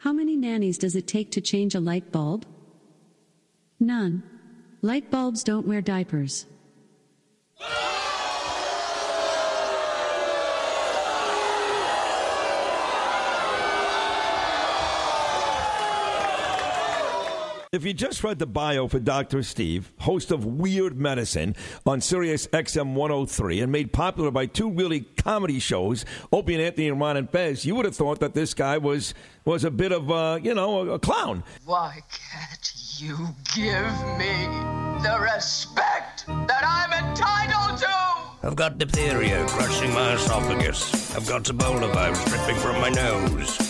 How many nannies does it take to change a light bulb? None. Light bulbs don't wear diapers. If you just read the bio for Dr. Steve, host of Weird Medicine on Sirius XM 103 and made popular by two really comedy shows, Opie and Anthony and Ron and Fez, you would have thought that this guy was was a bit of a, you know, a, a clown. Why can't you give me the respect that I'm entitled to? I've got diphtheria crushing my esophagus. I've got Ebola virus dripping from my nose.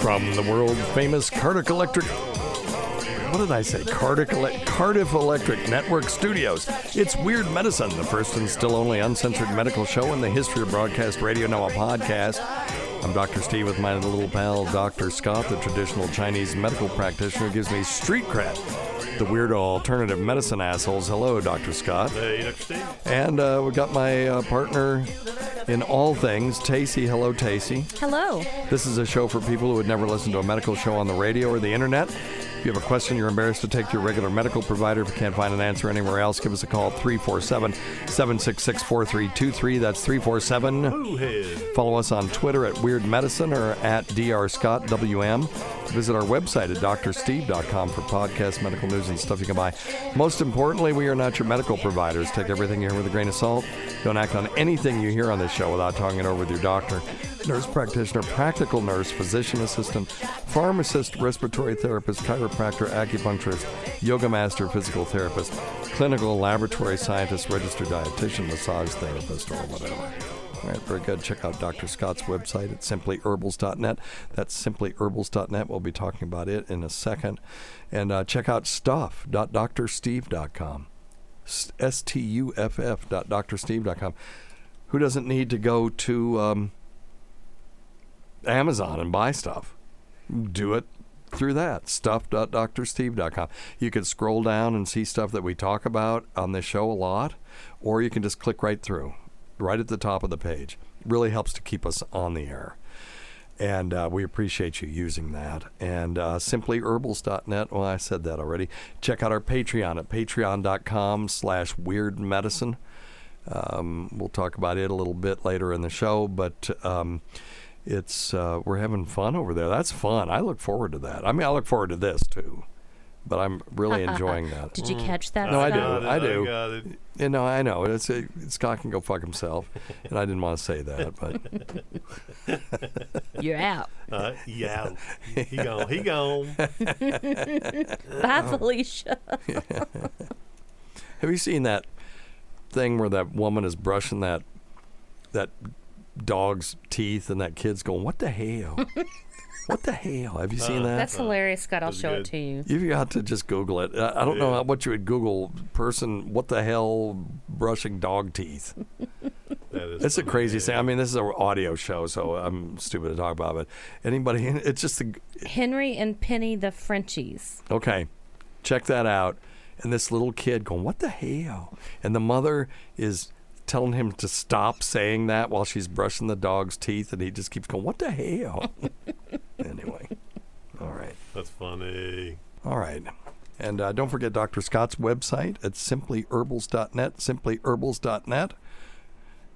From the world famous Cardiff Electric. What did I say? Cardiff, Ele- Cardiff Electric Network Studios. It's Weird Medicine, the first and still only uncensored medical show in the history of broadcast radio, now a podcast. I'm Dr. Steve with my little pal, Dr. Scott, the traditional Chinese medical practitioner who gives me street cred. The weirdo alternative medicine assholes. Hello, Dr. Scott. Hey, Dr. Steve. And uh, we've got my uh, partner in all things, Tacy. Hello, Tacy. Hello. This is a show for people who would never listen to a medical show on the radio or the internet. If you have a question you're embarrassed to take to your regular medical provider, if you can't find an answer anywhere else, give us a call 347 766 4323. That's 347. Follow us on Twitter at Weird Medicine or at DrScottWM. Visit our website at drsteve.com for podcasts, medical news, and stuff you can buy. Most importantly, we are not your medical providers. Take everything you hear with a grain of salt. Don't act on anything you hear on this show without talking it over with your doctor, nurse practitioner, practical nurse, physician assistant, pharmacist, respiratory therapist, chiropractor, acupuncturist, yoga master, physical therapist, clinical laboratory scientist, registered dietitian, massage therapist, or whatever. All right, very good. Check out Dr. Scott's website at simplyherbals.net. That's simplyherbals.net. We'll be talking about it in a second. And uh, check out stuff.drsteve.com. S T U F F dot drsteve.com. Who doesn't need to go to um, Amazon and buy stuff? Do it through that stuff.drsteve.com. You can scroll down and see stuff that we talk about on this show a lot, or you can just click right through, right at the top of the page. Really helps to keep us on the air. And uh, we appreciate you using that. And uh, simplyherbals.net. Well, I said that already. Check out our Patreon at patreon.com slash weird medicine. Um, we'll talk about it a little bit later in the show, but um, it's uh, we're having fun over there. That's fun. I look forward to that. I mean, I look forward to this too, but I'm really enjoying that. Did you catch that? No, I do. Scott? I do. got. You know, I know. It's a, Scott can go fuck himself, and I didn't want to say that, but You're out. Uh, yeah. He gone. He gone. Bye, Felicia. have you seen that thing where that woman is brushing that that dog's teeth, and that kid's going, "What the hell? what the hell?" Have you uh, seen that? That's uh, hilarious, Scott. I'll That's show good. it to you. You've got to just Google it. I, I don't know Yeah. how, what you would Google person. What the hell? Brushing dog teeth. That is It's a funny, crazy yeah. thing. I mean, this is an audio show, so I'm stupid to talk about. it. anybody, it's just a, Henry and Penny the Frenchies. okay. Check that out. And this little kid going, "What the hell?" And the mother is telling him to stop saying that while she's brushing the dog's teeth, and he just keeps going, "What the hell?" anyway, all right. That's funny. All right. And uh, don't forget Dr. Scott's website at simplyherbals.net, simplyherbals.net.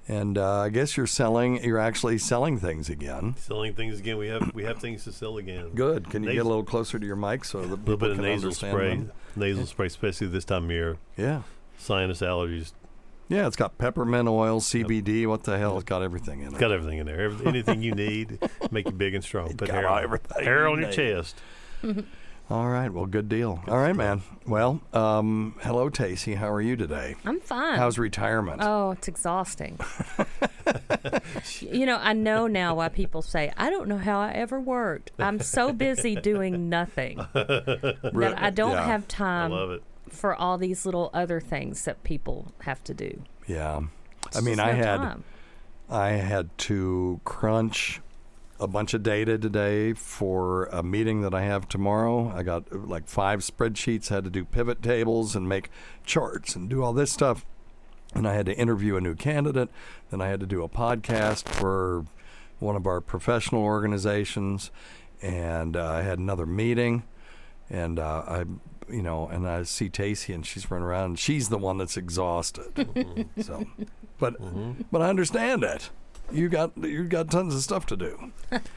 And uh, I guess you're selling, you're actually selling things again. Selling things again. We have we have things to sell again. Good. Can you get a little closer to your mic so that A little bit of nasal spray. them? Nasal spray, especially this time of year. Yeah. Sinus allergies. Yeah, it's got peppermint oil, CBD. What the hell? It's got everything in it. It's got everything in there. Every, anything you need, make you big and strong. It Put got hair, on, everything hair you on your need. chest. All right. Well, good deal. All right, man. Well, um, hello, Tacy. How are you today? I'm fine. How's retirement? Oh, it's exhausting. you know, I know now why people say, I don't know how I ever worked. I'm so busy doing nothing that I don't Yeah. have I time love it. For all these little other things that people have to do. yeah. I mean, I no had. time. I had to crunch a bunch of data today for a meeting that I have tomorrow. I got like five spreadsheets, had to do pivot tables and make charts and do all this stuff. And I had to interview a new candidate. Then I had to do a podcast for one of our professional organizations. And uh, I had another meeting. And uh, I, you know, and I see Tacy and she's running around. And she's the one that's exhausted. so, but, but I understand it. You got you got tons of stuff to do.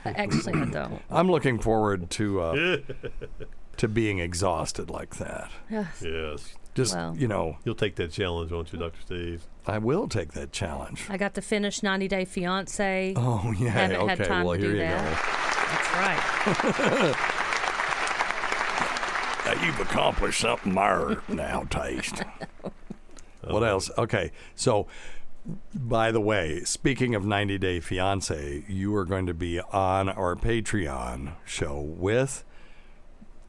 Actually, I don't. I'm looking forward to uh, to being exhausted like that. Yes. Just Well. you know, You'll take that challenge, won't you, Dr. Steve? I will take that challenge. I got to finish 90 Day Fiance. Oh yeah, Haven't okay. had time well, to here do you that. go. That's right. You've accomplished something there now, Tacy. what else? Okay, so by the way, speaking of 90 Day Fiance, you are going to be on our Patreon show with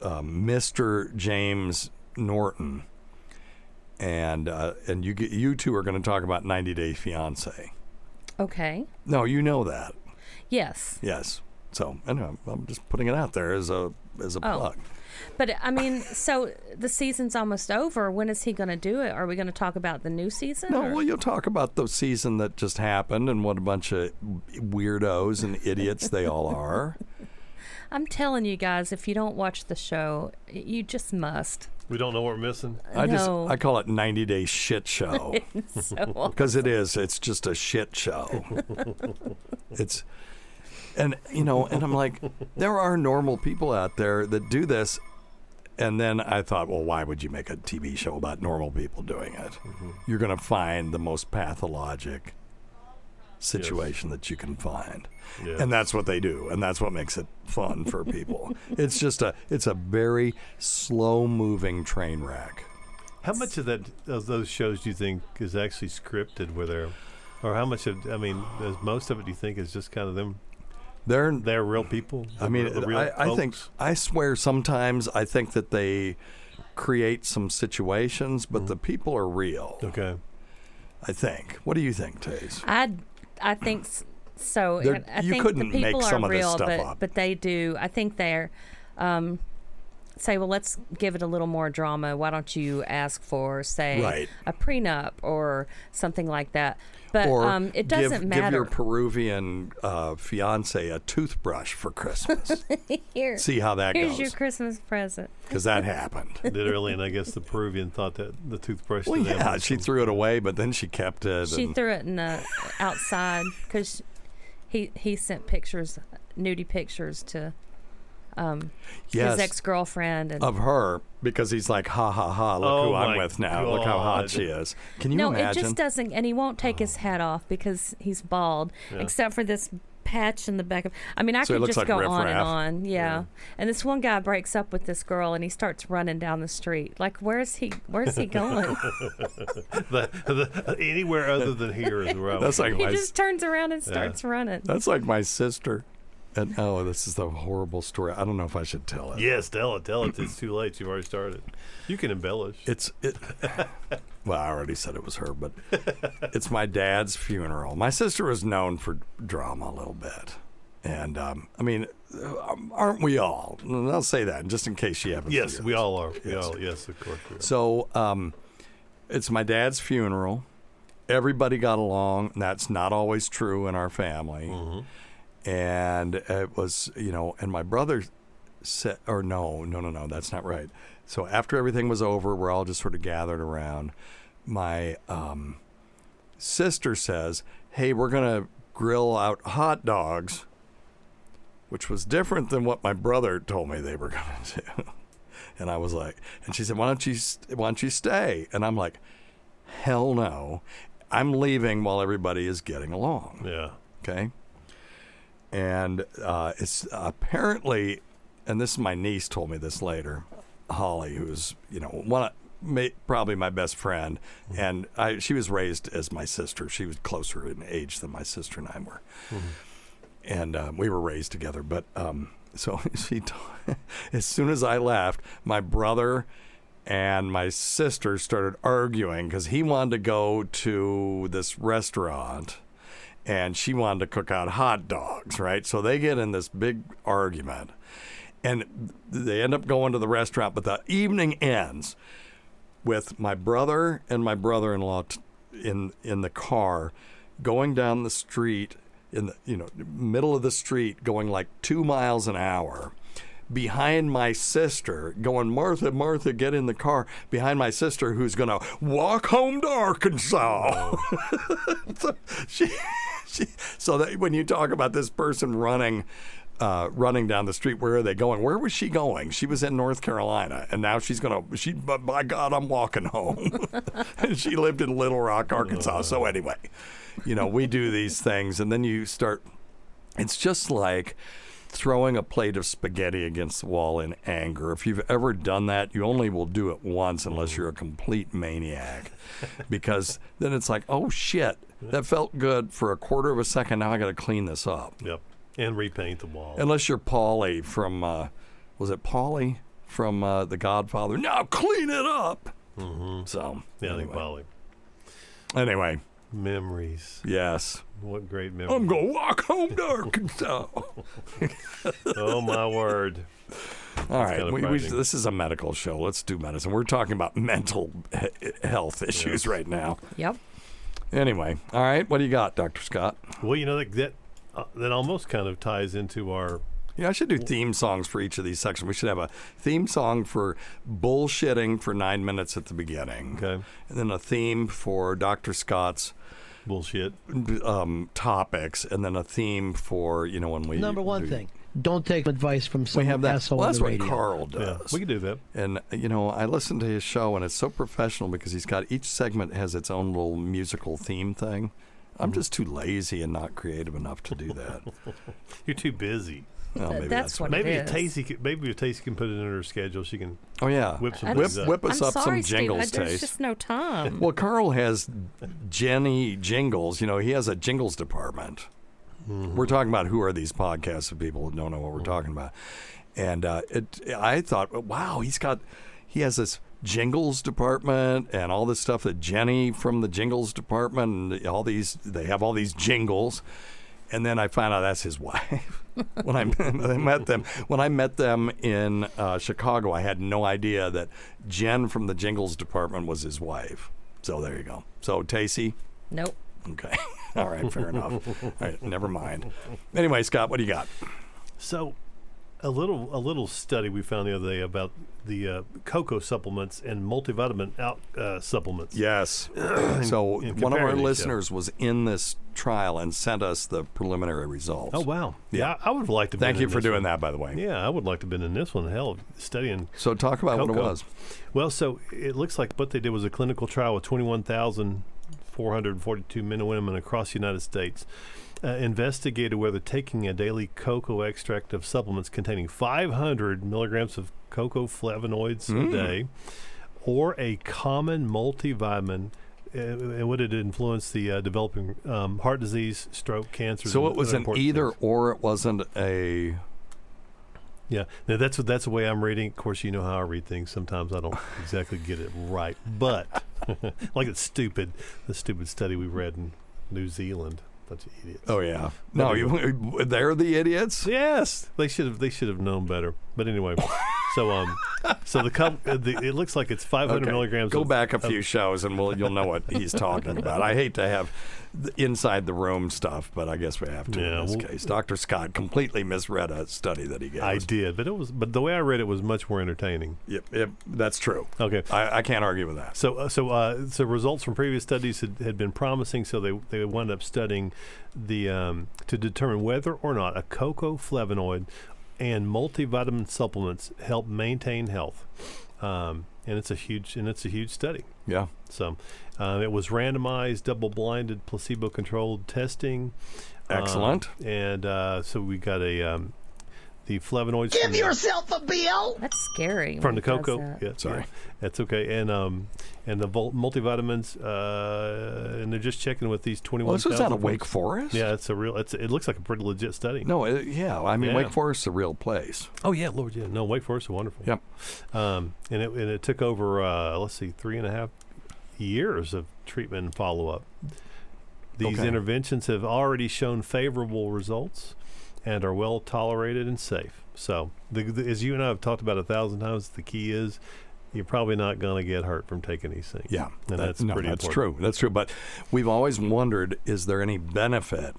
um, Mr. James Norton, and uh, and you get, you two are going to talk about 90 Day Fiance. Okay. No, you know that. Yes. Yes. So anyway, I'm just putting it out there as a as a Oh. plug. But I mean, so the season's almost over. When is he going to do it? Are we going to talk about the new season? No, or- well, you'll talk about the season that just happened and what a bunch of weirdos and idiots they all are. I'm telling you guys, if you don't watch the show, you just must. We don't know what we're missing. I just I call it 90 day shit show So because it is. It's just a shit show. it's and you know, and I'm like, there are normal people out there that do this. And then I thought, well, why would you make a TV show about normal people doing it? Mm-hmm. You're going to find the most pathologic situation that you can find. Yes. And that's what they do, and that's what makes it fun for people. it's just a it's a very slow moving train wreck. How much of that of those shows do you think is actually scripted? Where they're Or how much of? I mean, most of it do you think is just kind of them? They're they're real people. I mean, the real I, I think? I swear sometimes I think that they create some situations, but the people are real. Mm-hmm. Okay. I think. What do you think, Tacy? I I think so. They're- and I you couldn't the make some are of this stuff but up. but they do. I think they're um, say, well, let's give it a little more drama. Why don't you ask for, say, Right. a prenup or something like that? But or um, it doesn't give, matter. Give your Peruvian uh, fiance a toothbrush for Christmas. Here, See how that here's goes. Here's your Christmas present. Because that happened. literally, and I guess the Peruvian thought that the toothbrush. Well, yeah, was she some- threw it away, but then she kept it. She and- threw it in the outside because he he sent pictures, nudie pictures to um, Yes. his ex girlfriend of her because he's like, ha ha ha, look Oh who I'm with now. Look how hot she is. Can you no, imagine? No, it just doesn't, and he won't take his hat off because he's bald, Yeah. except for this patch in the back of. I mean, I So could just like go on and on. Yeah. And this one guy breaks up with this girl, and he starts running down the street. Like, where's he? Where's he going? the, the, anywhere other than here is where I That's like he my- just turns around and Yeah. starts running. That's like my sister. And oh, this is a horrible story. I don't know if I should tell it. Yes, tell it, tell it. It's too late. You've already started. You can embellish. It's it. Well, I already said it was her, but it's my dad's funeral. My sister was known for drama a little bit, and um, I mean, uh, aren't we all? And I'll say that just in case she happens. to Yes, we all are. We Yes. all, yes, of course. So um, it's my dad's funeral. Everybody got along. That's not always true in our family. And it was, you know, and my brother said, or no, no, no, no, that's not right. So after everything was over, we're all just sort of gathered around. My um, sister says, "Hey, we're gonna grill out hot dogs," which was different than what my brother told me they were gonna do. And I was like, and she said, "Why don't you, why don't you stay?" And I'm like, "Hell no, I'm leaving while everybody is getting along." Yeah. Okay. And uh, it's apparently, and this is my niece told me this later, Holly, who's you know one, of- may, probably my best friend, and I, she was raised as my sister. She was closer in age than my sister and I were and uh, we were raised together. But um, so she, t- as soon as I left, my brother and my sister started arguing because he wanted to go to this restaurant and she wanted to cook out hot dogs, right? So they get in this big argument and they end up going to the restaurant, but the evening ends with my brother and my brother-in-law in in the car going down the street in the you know middle of the street going like 2 miles an hour behind my sister going Martha Martha get in the car behind my sister who's going to walk home to Arkansas so she, she so that when you talk about this person running uh, running down the street. Where are they going? Where was she going? She was in North Carolina, and now she's gonna. She, but by God, I'm walking home. and she lived in Little Rock, Arkansas. So anyway, you know, we do these things, and then you start. It's just like throwing a plate of spaghetti against the wall in anger. If you've ever done that, you only will do it once unless you're a complete maniac. because then it's like, oh shit, that felt good for a quarter of a second. Now I got to clean this up. Yep. And repaint the wall. Unless you're Paulie from, uh, was it Paulie from uh, The Godfather? Now clean it up. Mm-hmm. So, Yeah, I think anyway. Polly. Anyway, Memories. yes. What great memories. I'm going to walk home to Arkansas. oh, my word. All right, kinda we, we, this is a medical show. Let's do medicine. We're talking about mental he- health issues Yes. right now. Yep. Anyway, all right, what do you got, Doctor Scott? Well, you know, that, that, uh, that almost kind of ties into our. Yeah, I should do theme songs for each of these sections. We should have a theme song for bullshitting for nine minutes at the beginning. Okay. And then a theme for Dr. Scott's bullshit um, topics, and then a theme for, you know, when we. Number one do- thing: don't take advice from some We have that. asshole Well, that's what radio. Carl does. we can do that. And you know, I listen to his show, and it's so professional because he's got each segment has its own little musical theme thing. I'm just too lazy and not creative enough to do that. You're too busy. Well, maybe that's what maybe it if. Tacy, can, maybe if Tacy can put it in her schedule, she can. Oh yeah, Whip some whip, up. whip us I'm up sorry, some Steve, jingles I- There's taste. just no time. Well, Carl has Jenny Jingles. You know, he has a jingles department. Mm-hmm. We're talking about who are these podcasts of people who don't know what we're talking about. And uh, it, I thought, wow, he's got, he has this jingles department and all this stuff that Jenny from the jingles department and all these, they have all these jingles. And then I found out that's his wife. when I, I met them, when I met them in uh, Chicago, I had no idea that Jen from the jingles department was his wife. So there you go. So Tacy, Nope. okay, all right, fair enough. All right, never mind. Anyway, Scott, what do you got? So, a little a little study we found the other day about the uh, cocoa supplements and multivitamin out uh, supplements. Yes. so in one of our listeners was in this trial and sent us the preliminary results. Oh wow! Yeah. Yeah, I, would like to. Thank been you for doing one. that, by the way. Yeah, I would like to have been in this one. Hell, studying. So talk about what it was. Well, so it looks like what they did was a clinical trial with 21,442 men and women across the United States. Uh, investigated whether taking a daily cocoa extract of supplements containing 500 milligrams of cocoa flavonoids Mm. a day or a common multivitamin uh, and would it influence the uh, developing um, heart disease, stroke, cancer? So it was an either things. or. It wasn't a. Yeah, now that's what that's the way I'm reading. Of course, you know how I read things. Sometimes I don't exactly get it right, but like it's stupid. The stupid study we read in New Zealand. Bunch of idiots. Oh yeah. No, you, they're the idiots. Yes, they should have. They should have known better. But anyway, so um, so the cup. Uh, the, it looks like it's 500 Okay. milligrams. Go of- back a of- few shows and we'll, you'll know what he's talking about. I hate to have the inside the room stuff, but I guess we have to Yeah, in this well- case. Dr. Scott completely misread a study that he gave. I us. did, but it was. But the way I read it was much more entertaining. Yep, yep, that's true. Okay. I, I can't argue with that. So, uh, so, uh, so results from previous studies had, had been promising. So they they wound up studying the um, to determine whether or not a cocoa flavonoid and multivitamin supplements help maintain health. Um, and it's a huge and it's a huge study. Yeah. So um, it was randomized, double-blinded, placebo-controlled testing. Um, Excellent. and uh, so we got a um, the flavonoids. Give from the- yourself a bill. That's scary. from the cocoa. that. Yeah, Sorry. yeah, that's okay. And um, and the vol- multivitamins, uh, and they're just checking with these twenty one. Well, this was out of Wake Forest? Yeah, it's a real. It's it looks like a pretty legit study. No, it, yeah. I mean, Yeah. Wake Forest's a real place. Oh yeah, Lord, yeah. No, Wake Forest is wonderful. Yep. Um, and it and it took over uh, let's see, three and a half years of treatment and follow up. These Okay. interventions have already shown favorable results and are well tolerated and safe. So, the, the, as you and I have talked about a thousand times, the key is you're probably not going to get hurt from taking these things. Yeah, and that- that's no, pretty that's important. true. That's true. But we've always wondered: is there any benefit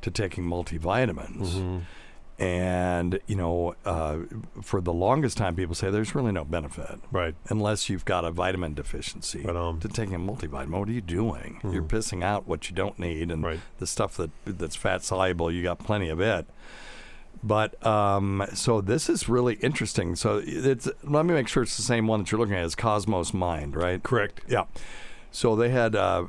to taking multivitamins? Mm-hmm. And you know, uh, for the longest time, people say there's really no benefit, right? Unless you've got a vitamin deficiency. To taking a multivitamin, what are you doing? You're pissing out what you don't need, and the stuff that that's fat soluble, you got plenty of it. But um, so this is really interesting. So it's let me make sure it's the same one that you're looking at. It's Cosmos Mind, right? Correct. Yeah. So they had uh,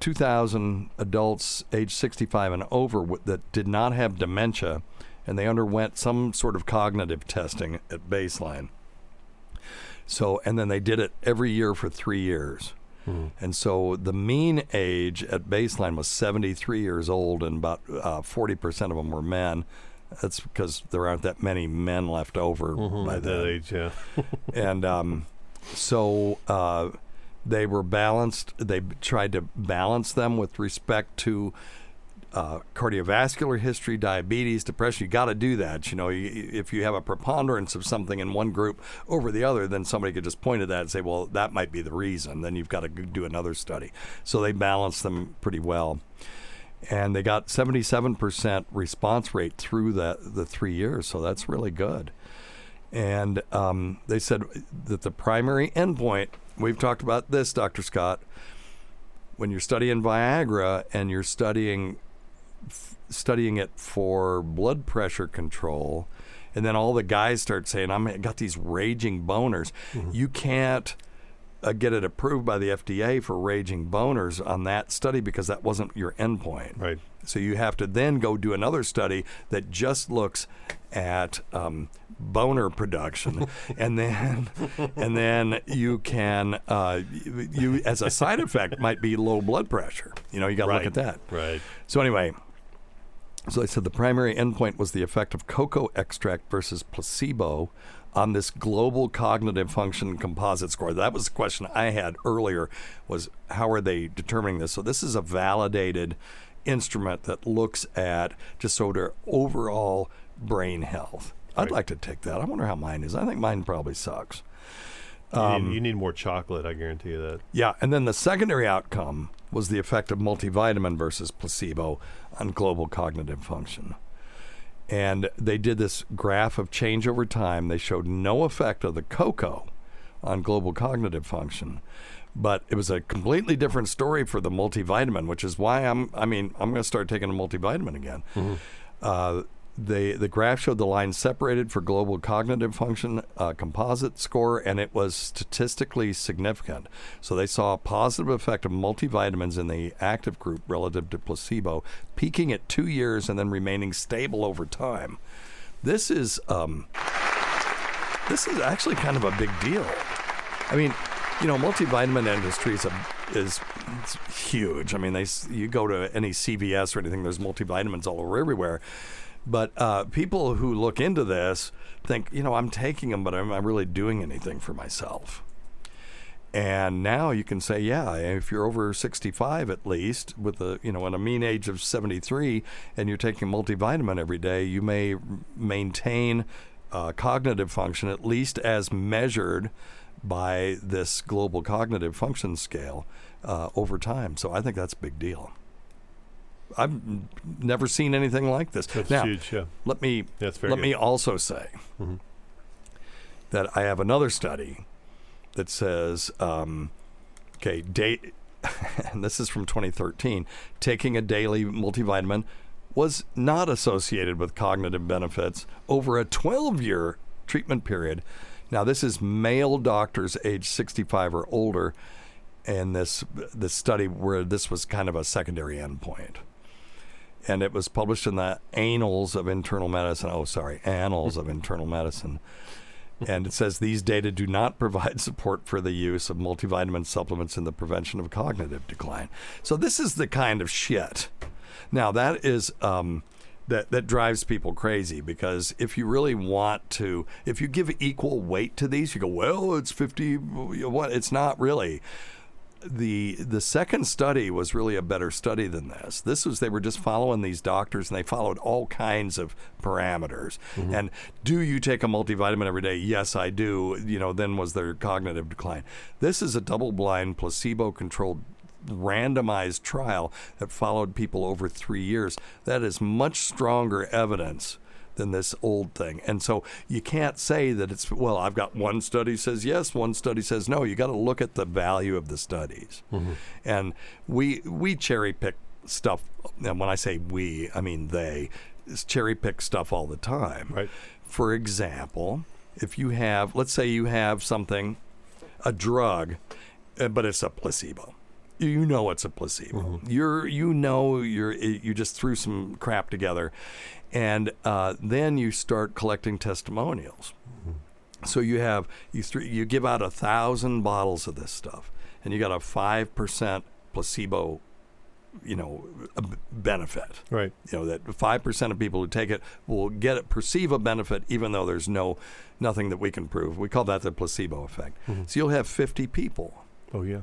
2,000 adults age 65 and over that did not have dementia, and they underwent some sort of cognitive testing at baseline. So, and then they did it every year for three years. And so the mean age at baseline was 73 years old, and about uh, 40% of them were men. That's because there aren't that many men left over Mhm, by at that age, yeah. and um, so uh, they were balanced. They tried to balance them with respect to uh, cardiovascular history, diabetes, depression. You got to do that. You know, if you have a preponderance of something in one group over the other, then somebody could just point at that and say, "Well, that might be the reason." Then you've got to do another study. So they balanced them pretty well and they got 77% response rate through the, the three years, so that's really good. And um, they said that the primary endpoint, we've talked about this, Dr. Scott, when you're studying Viagra and you're studying f- studying it for blood pressure control, and then all the guys start saying, "I'm I got these raging boners." You can't uh, get it approved by the FDA for raging boners on that study because that wasn't your endpoint. Right. So you have to then go do another study that just looks at um, boner production, and then and then you can uh, you, you as a side effect might be low blood pressure. You know, you got to Right. look at that. Right. So anyway, so they said the primary endpoint was the effect of cocoa extract versus placebo on this global cognitive function composite score. That was the question I had earlier was how are they determining this? So this is a validated instrument that looks at just sort of overall brain health. I'd Right. like to take that. I wonder how mine is. I think mine probably sucks. You, Um, need, you need more chocolate. I guarantee you that. Yeah, and then the secondary outcome was the effect of multivitamin versus placebo on global cognitive function. And they did this graph of change over time. They showed no effect of the cocoa on global cognitive function. But it was a completely different story for the multivitamin, which is why I'm I mean, I'm going to start taking a multivitamin again. Uh, they, the graph showed the line separated for global cognitive function uh, composite score, and it was statistically significant. So they saw a positive effect of multivitamins in the active group relative to placebo, peaking at two years and then remaining stable over time. This is um, this is actually kind of a big deal. I mean, you know, multivitamin industry is a, is huge. I mean, they you go to any CVS or anything, there's multivitamins all over everywhere. But uh, people who look into this think, you know, I'm taking them, but am I really doing anything for myself? And now you can say, yeah, if you're over 65 at least, with a you know at a mean age of 73, and you're taking multivitamin every day, you may maintain uh, cognitive function at least as measured by this global cognitive function scale uh, over time. So I think that's a big deal. I've never seen anything like this. That's now, huge, yeah. let me let good. me also say Mhm. that I have another study that says, um, okay, date, and this is from 2013, taking a daily multivitamin was not associated with cognitive benefits over a 12 year treatment period. Now, this is male doctors age 65 or older, and this this study where this was kind of a secondary endpoint. And it was published in the Annals of Internal Medicine. Oh, sorry, Annals of Internal Medicine. And it says these data do not provide support for the use of multivitamin supplements in the prevention of cognitive decline. So this is the kind of shit. Now that is um, that that drives people crazy because if you really want to, if you give equal weight to these, you go, well, it's fifty. What? It's not really the the second study was really a better study than this. This was they were just following these doctors and they followed all kinds of parameters. Mm-hmm. And do you take a multivitamin every day? Yes, I do. You know, then was there cognitive decline? This is a double-blind, placebo-controlled randomized trial that followed people over 3 years. That is much stronger evidence than this old thing. And so you can't say that it's well, I've got one study says yes, one study says no. You got to look at the value of the studies. Mm-hmm. And we we cherry pick stuff and when I say we, I mean they cherry pick stuff all the time. Right. For example, if you have let's say you have something a drug uh, but it's a placebo you know it's a placebo. Mm-hmm. You're you know you're eh, you just threw some crap together, and uh, then you start collecting testimonials. So you have you th- you give out a thousand bottles of this stuff, and you got a five percent placebo, you know, benefit. Right. You know that five percent of people who take it will get it perceive a benefit, even though there's no nothing that we can prove. We call that the placebo effect. So you'll have fifty people Oh yeah.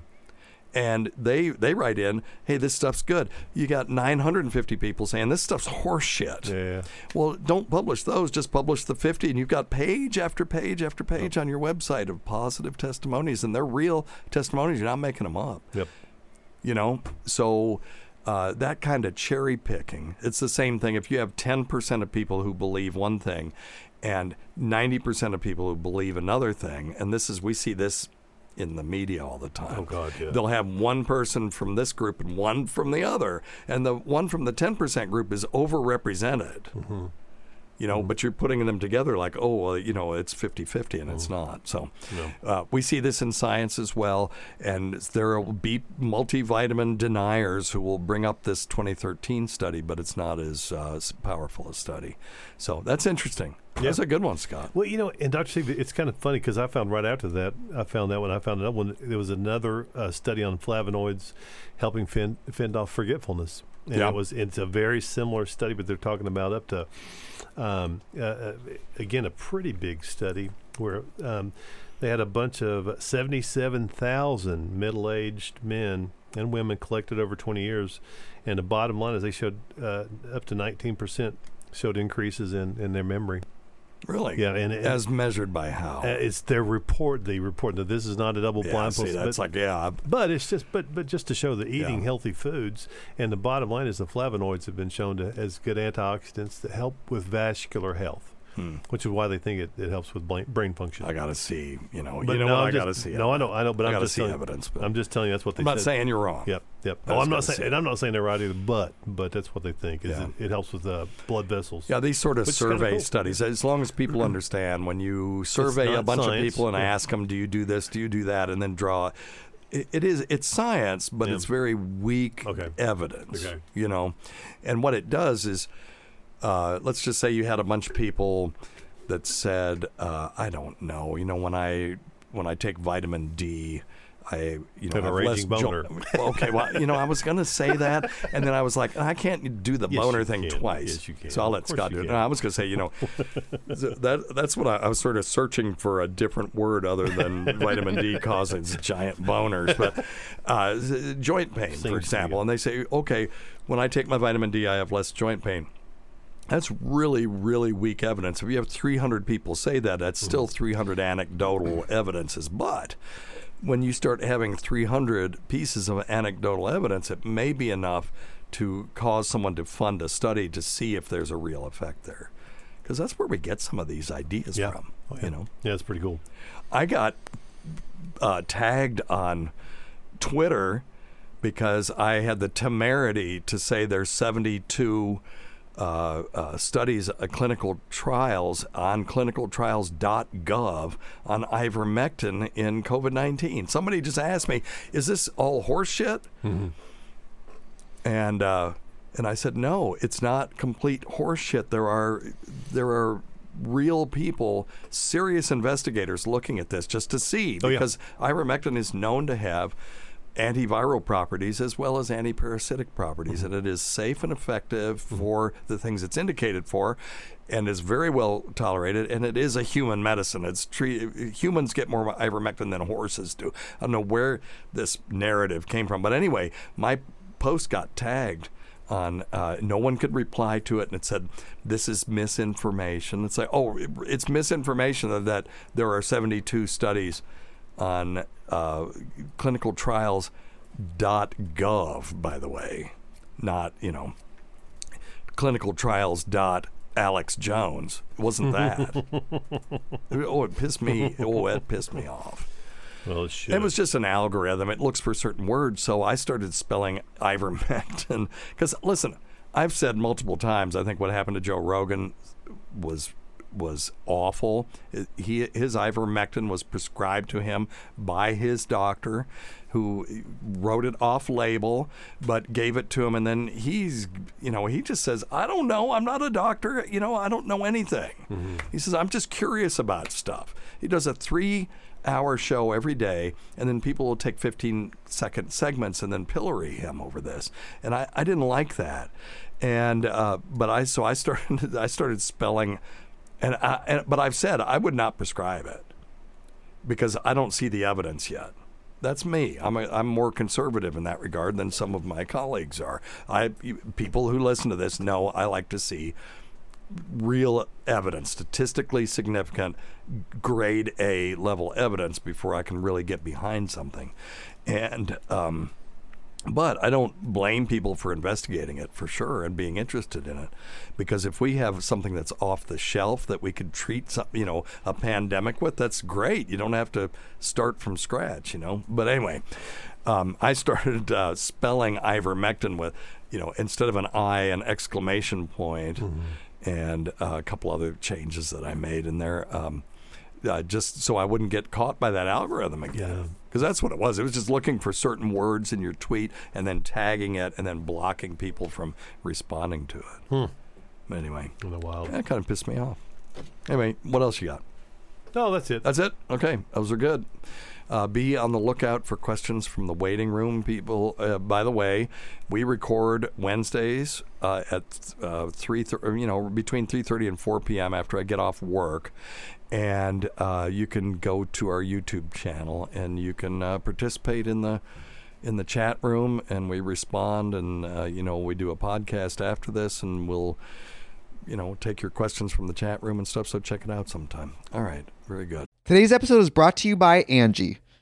And they they write in, "Hey, this stuff's good." You got 950 people saying this stuff's horseshit. Yeah. Well, don't publish those. Just publish the 50, and you've got page after page after page on your website of positive testimonies, and they're real testimonies. You're not making them up. Yep. You know, so. Uh, that kind of cherry picking. It's the same thing. If you have 10% of people who believe one thing and 90% of people who believe another thing, and this is, we see this in the media all the time. Oh, God, yeah. They'll have one person from this group and one from the other, and the one from the 10% group is overrepresented. Mm-hmm. You know, but you're putting them together like, oh, well, you know, it's 50 50, and it's not. So uh, we see this in science as well. And there will be multivitamin deniers who will bring up this 2013 study, but it's not as uh, powerful a study. So that's interesting. That's a good one, Scott. Well, you know, and Dr. Steve, it's kind of funny because I found right after that, I found that one, I found another one, there was another uh, study on flavonoids helping fend, fend off forgetfulness. And Yeah. it was it's a very similar study, but they're talking about up to um, uh, uh, again a pretty big study where um, they had a bunch of seventy-seven thousand middle-aged men and women collected over twenty years, and the bottom line is they showed uh, up to nineteen percent showed increases in, in their memory. Really? Yeah, and, and As measured by how? uh, it's their report. The report that this is not a double Yeah, blind. see, that's but, like, yeah. but it's just, but but just to show that eating Yeah. healthy foods, and the bottom line is the flavonoids have been shown to as good antioxidants that help with vascular health, Hmm. which is why they think it, it helps with brain, function. I got to see, you know, But you know no, what I got to see. No, I know, I know, but I gotta just see telling, evidence, but- I'm just telling you that's what they I'm not said. saying you're wrong. Yep, yep. Oh, I'm not saying, and I'm not saying they're right either, but but that's what they think. Is Yeah. it, it helps with uh, blood vessels. Yeah, these sort of survey cool. studies, as long as people understand, when you survey a bunch science, of people and yeah. ask them, do you do this, do you do that, and then draw. It, it is it's science, but Yeah. it's very weak Okay. evidence. Okay. You know, and what it does is, uh, let's just say you had a bunch of people that said, uh, I don't know, you know, when I when I take vitamin D. I, you know, Have have less boner. Okay, well, you know, I was going to say that, and then I was like, I can't do the Yes, boner thing can. twice. Yes, you can. So I'll let Scott do it. No, I was going to say, you know, that that's what I, I was sort of searching for a different word other than vitamin D causes giant boners, but uh, joint pain, Seems for example. And they say, okay, when I take my vitamin D, I have less joint pain. That's really, really weak evidence. If you have 300 people say that, that's Mm-hmm. still 300 anecdotal evidences. But when you start having 300 pieces of anecdotal evidence, it may be enough to cause someone to fund a study to see if there's a real effect there. Because that's where we get some of these ideas Yeah. from. Oh, yeah. You know, yeah, it's pretty cool. I got uh, tagged on Twitter because I had the temerity to say there's 72 uh, uh, studies, uh, clinical trials on clinicaltrials.gov on ivermectin in COVID 19. Somebody just asked me, is this all horseshit? And uh, and I said, no, it's not complete horseshit. There are there are real people, serious investigators looking at this just to see Oh, yeah. because ivermectin is known to have antiviral properties as well as antiparasitic properties, Mm-hmm. and it is safe and effective for the things it's indicated for, and is very well tolerated. And it is a human medicine. It's tre- humans get more ivermectin than horses do. I don't know where this narrative came from, but anyway, my post got tagged on uh, no one could reply to it and it said this is misinformation it's like oh it- it's misinformation that- that there are 72 studies on uh, clinicaltrials.gov by the way not you know clinicaltrials.alex jones it wasn't that oh it pissed me oh it pissed me off Well, it it was just an algorithm. It looks for certain words. So I started spelling ivermectin. Because listen, I've said multiple times. I think what happened to Joe Rogan was was awful. He his ivermectin was prescribed to him by his doctor, who wrote it off label, but gave it to him. And then he's you know he just says, I don't know. I'm not a doctor. You know I don't know anything. He says I'm just curious about stuff. He does a three hour show every day, and then people will take 15 second segments and then pillory him over this. And I, I didn't like that. And uh, but I so I started I started spelling, and, I, and but I've said I would not prescribe it because I don't see the evidence yet. That's me. I'm a, I'm more conservative in that regard than some of my colleagues are. I people who listen to this know I like to see real evidence, statistically significant, grade A level evidence before I can really get behind something. And, um, but I don't blame people for investigating it for sure and being interested in it, because if we have something that's off the shelf that we could treat some, you know, a pandemic with, that's great. You don't have to start from scratch, you know. But anyway, um, I started uh, spelling ivermectin with, you know, instead of an I, an exclamation point, and uh, a couple other changes that I made in there. Um, uh, just so I wouldn't get caught by that algorithm again. Because that's what it was. It was just looking for certain words in your tweet and then tagging it and then blocking people from responding to it. Hmm. But anyway, In the wild. that kind of pissed me off. Anyway, what else you got? No, that's it. That's it. Okay, those are good. Uh, be on the lookout for questions from the waiting room people. Uh, by the way, we record Wednesdays uh, at uh, three, th- you know, between three thirty and four p.m. after I get off work, and uh, you can go to our YouTube channel and you can uh, participate in the in the chat room, and we respond, and uh, you know, we do a podcast after this, and we'll you know, take your questions from the chat room and stuff. So check it out sometime. All right. Very good. Today's episode is brought to you by Angi.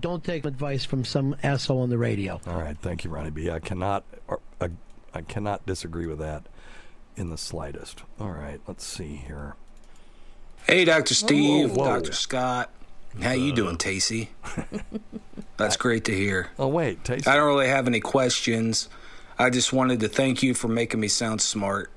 don't take advice from some asshole on the radio. All right, thank you, Ronnie B. I cannot, or, uh, I cannot disagree with that in the slightest. All right, let's see here. Hey, Dr. Steve. Dr. Scott. How you doing, Tacy? That's great to hear. Oh wait, Tacy. I don't really have any questions. I just wanted to thank you for making me sound smart.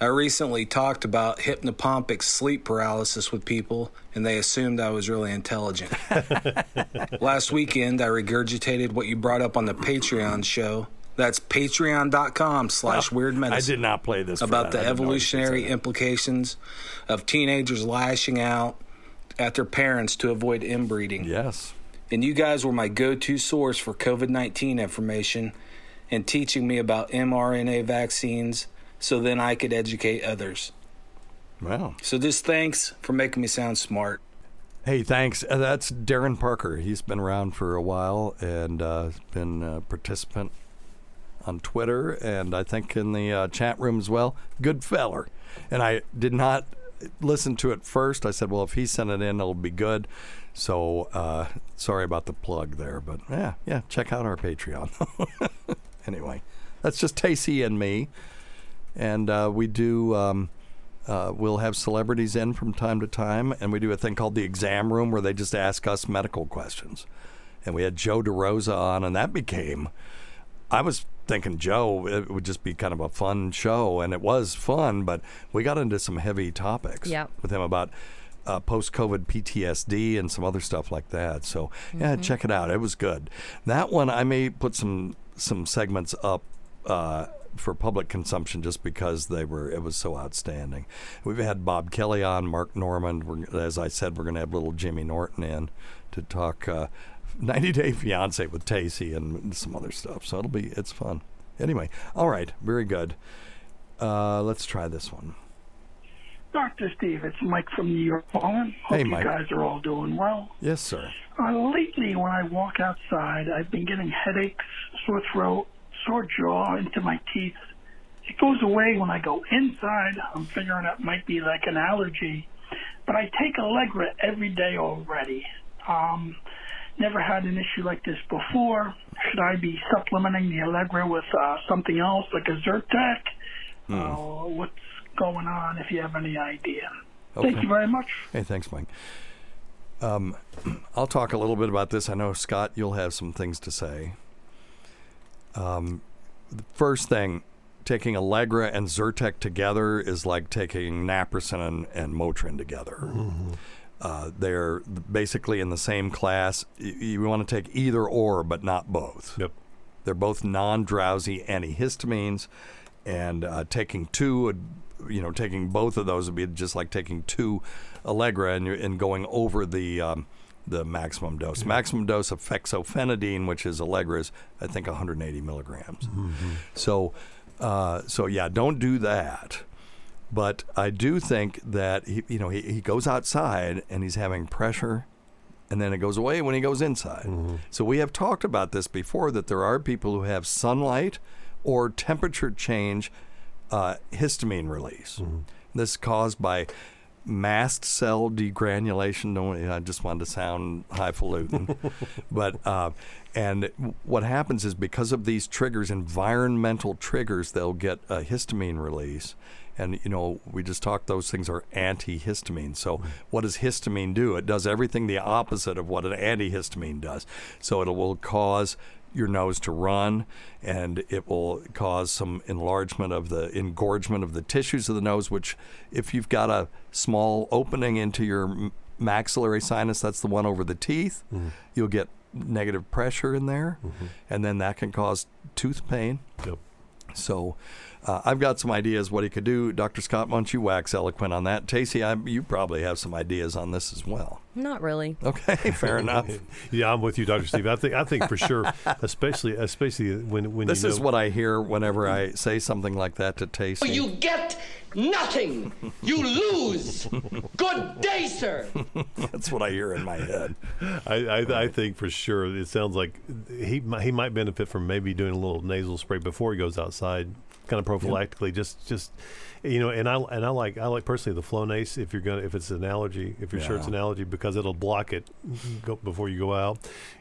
I recently talked about hypnopompic sleep paralysis with people, and they assumed I was really intelligent. Last weekend, I regurgitated what you brought up on the Patreon show, That's patreon.com slash Oh, weird medicine. I did not play this About the didn't know you should evolutionary implications of teenagers lashing out at their parents to avoid inbreeding. Yes. And you guys were my go to source for COVID 19 information and teaching me about mRNA vaccines so then I could educate others. Wow. So just thanks for making me sound smart. Hey, thanks. Uh, that's Darren Parker. He's been around for a while and uh, been a participant on Twitter and I think in the uh, chat room as well. Good feller. And I did not listen to it first. I said, well, if he sent it in, it'll be good. So uh, sorry about the plug there, but yeah, yeah, check out our Patreon. anyway, that's just Tacy and me. And uh, we do. Um, uh, we'll have celebrities in from time to time, and we do a thing called the exam room where they just ask us medical questions. And we had Joe DeRosa on, and that became. I was thinking Joe it would just be kind of a fun show, and it was fun, but we got into some heavy topics Yep. with him about uh, post-COVID PTSD and some other stuff like that. So yeah, Mhm. check it out. It was good. That one I may put some some segments up. Uh, for public consumption, just because they were, it was so outstanding. We've had Bob Kelly on, Mark Normand. We're, as I said, we're going to have little Jimmy Norton in to talk uh, 90 Day Fiance with Tacy and some other stuff. So it'll be, it's fun. Anyway, all right, very good. Uh, let's try this one. Dr. Steve, it's Mike from New York calling. Hope Hey, you Mike. guys are all doing well. Yes, sir. Uh, lately, when I walk outside, I've been getting headaches, sore throat, sore jaw into my teeth. It goes away when I go inside. I'm figuring it might be like an allergy. But I take Allegra every day already. Um, never had an issue like this before. Should I be supplementing the Allegra with uh, something else, like a Zyrtec? Hmm. Uh, what's going on, if you have any idea? Okay. Thank you very much. Hey, thanks, Mike. Um, I'll talk a little bit about this. I know Scott, you'll have some things to say. Um, the first thing, taking Allegra and Zyrtec together is like taking Naproxen and, and Motrin together. Uh, they're basically in the same class. You, you want to take either or, but not both. Yep. They're both non-drowsy antihistamines, and uh, taking two, would, you know, taking both of those would be just like taking two Allegra and, and going over the um, the maximum dose. Maximum dose of fexofenadine, which is Allegra's, I think 180 milligrams. So, uh, so yeah, don't do that. But I do think that he, you know, he, he goes outside and he's having pressure, and then it goes away when he goes inside. So we have talked about this before that there are people who have sunlight or temperature change uh, histamine release. This is caused by mast cell degranulation. I just wanted to sound highfalutin, but uh, and what happens is because of these triggers, environmental triggers, they'll get a histamine release. And you know, we just talked; those things are antihistamine. So, what does histamine do? It does everything the opposite of what an antihistamine does. So, it will cause your nose to run, and it will cause some enlargement of the engorgement of the tissues of the nose. Which, if you've got a small opening into your maxillary sinus, that's the one over the teeth, you'll get negative pressure in there, and then that can cause tooth pain. Yep. So, uh, I've got some ideas what he could do. Dr. Scott, why don't you wax eloquent on that? Tacy, I, you probably have some ideas on this as well. Not really. Okay, fair enough. yeah, I'm with you, Doctor Steve. I think I think for sure, especially especially when when This you know, is what I hear whenever I say something like that to Tacy. You get nothing. You lose. Good day, sir. That's what I hear in my head. I, I, I think for sure it sounds like he he might benefit from maybe doing a little nasal spray before he goes outside, kind of prophylactically. Just just you know, and I and I like I like personally the Flonase if you're gonna if it's an allergy if you're sure it's Yeah. an allergy because it'll block it go, before you go out.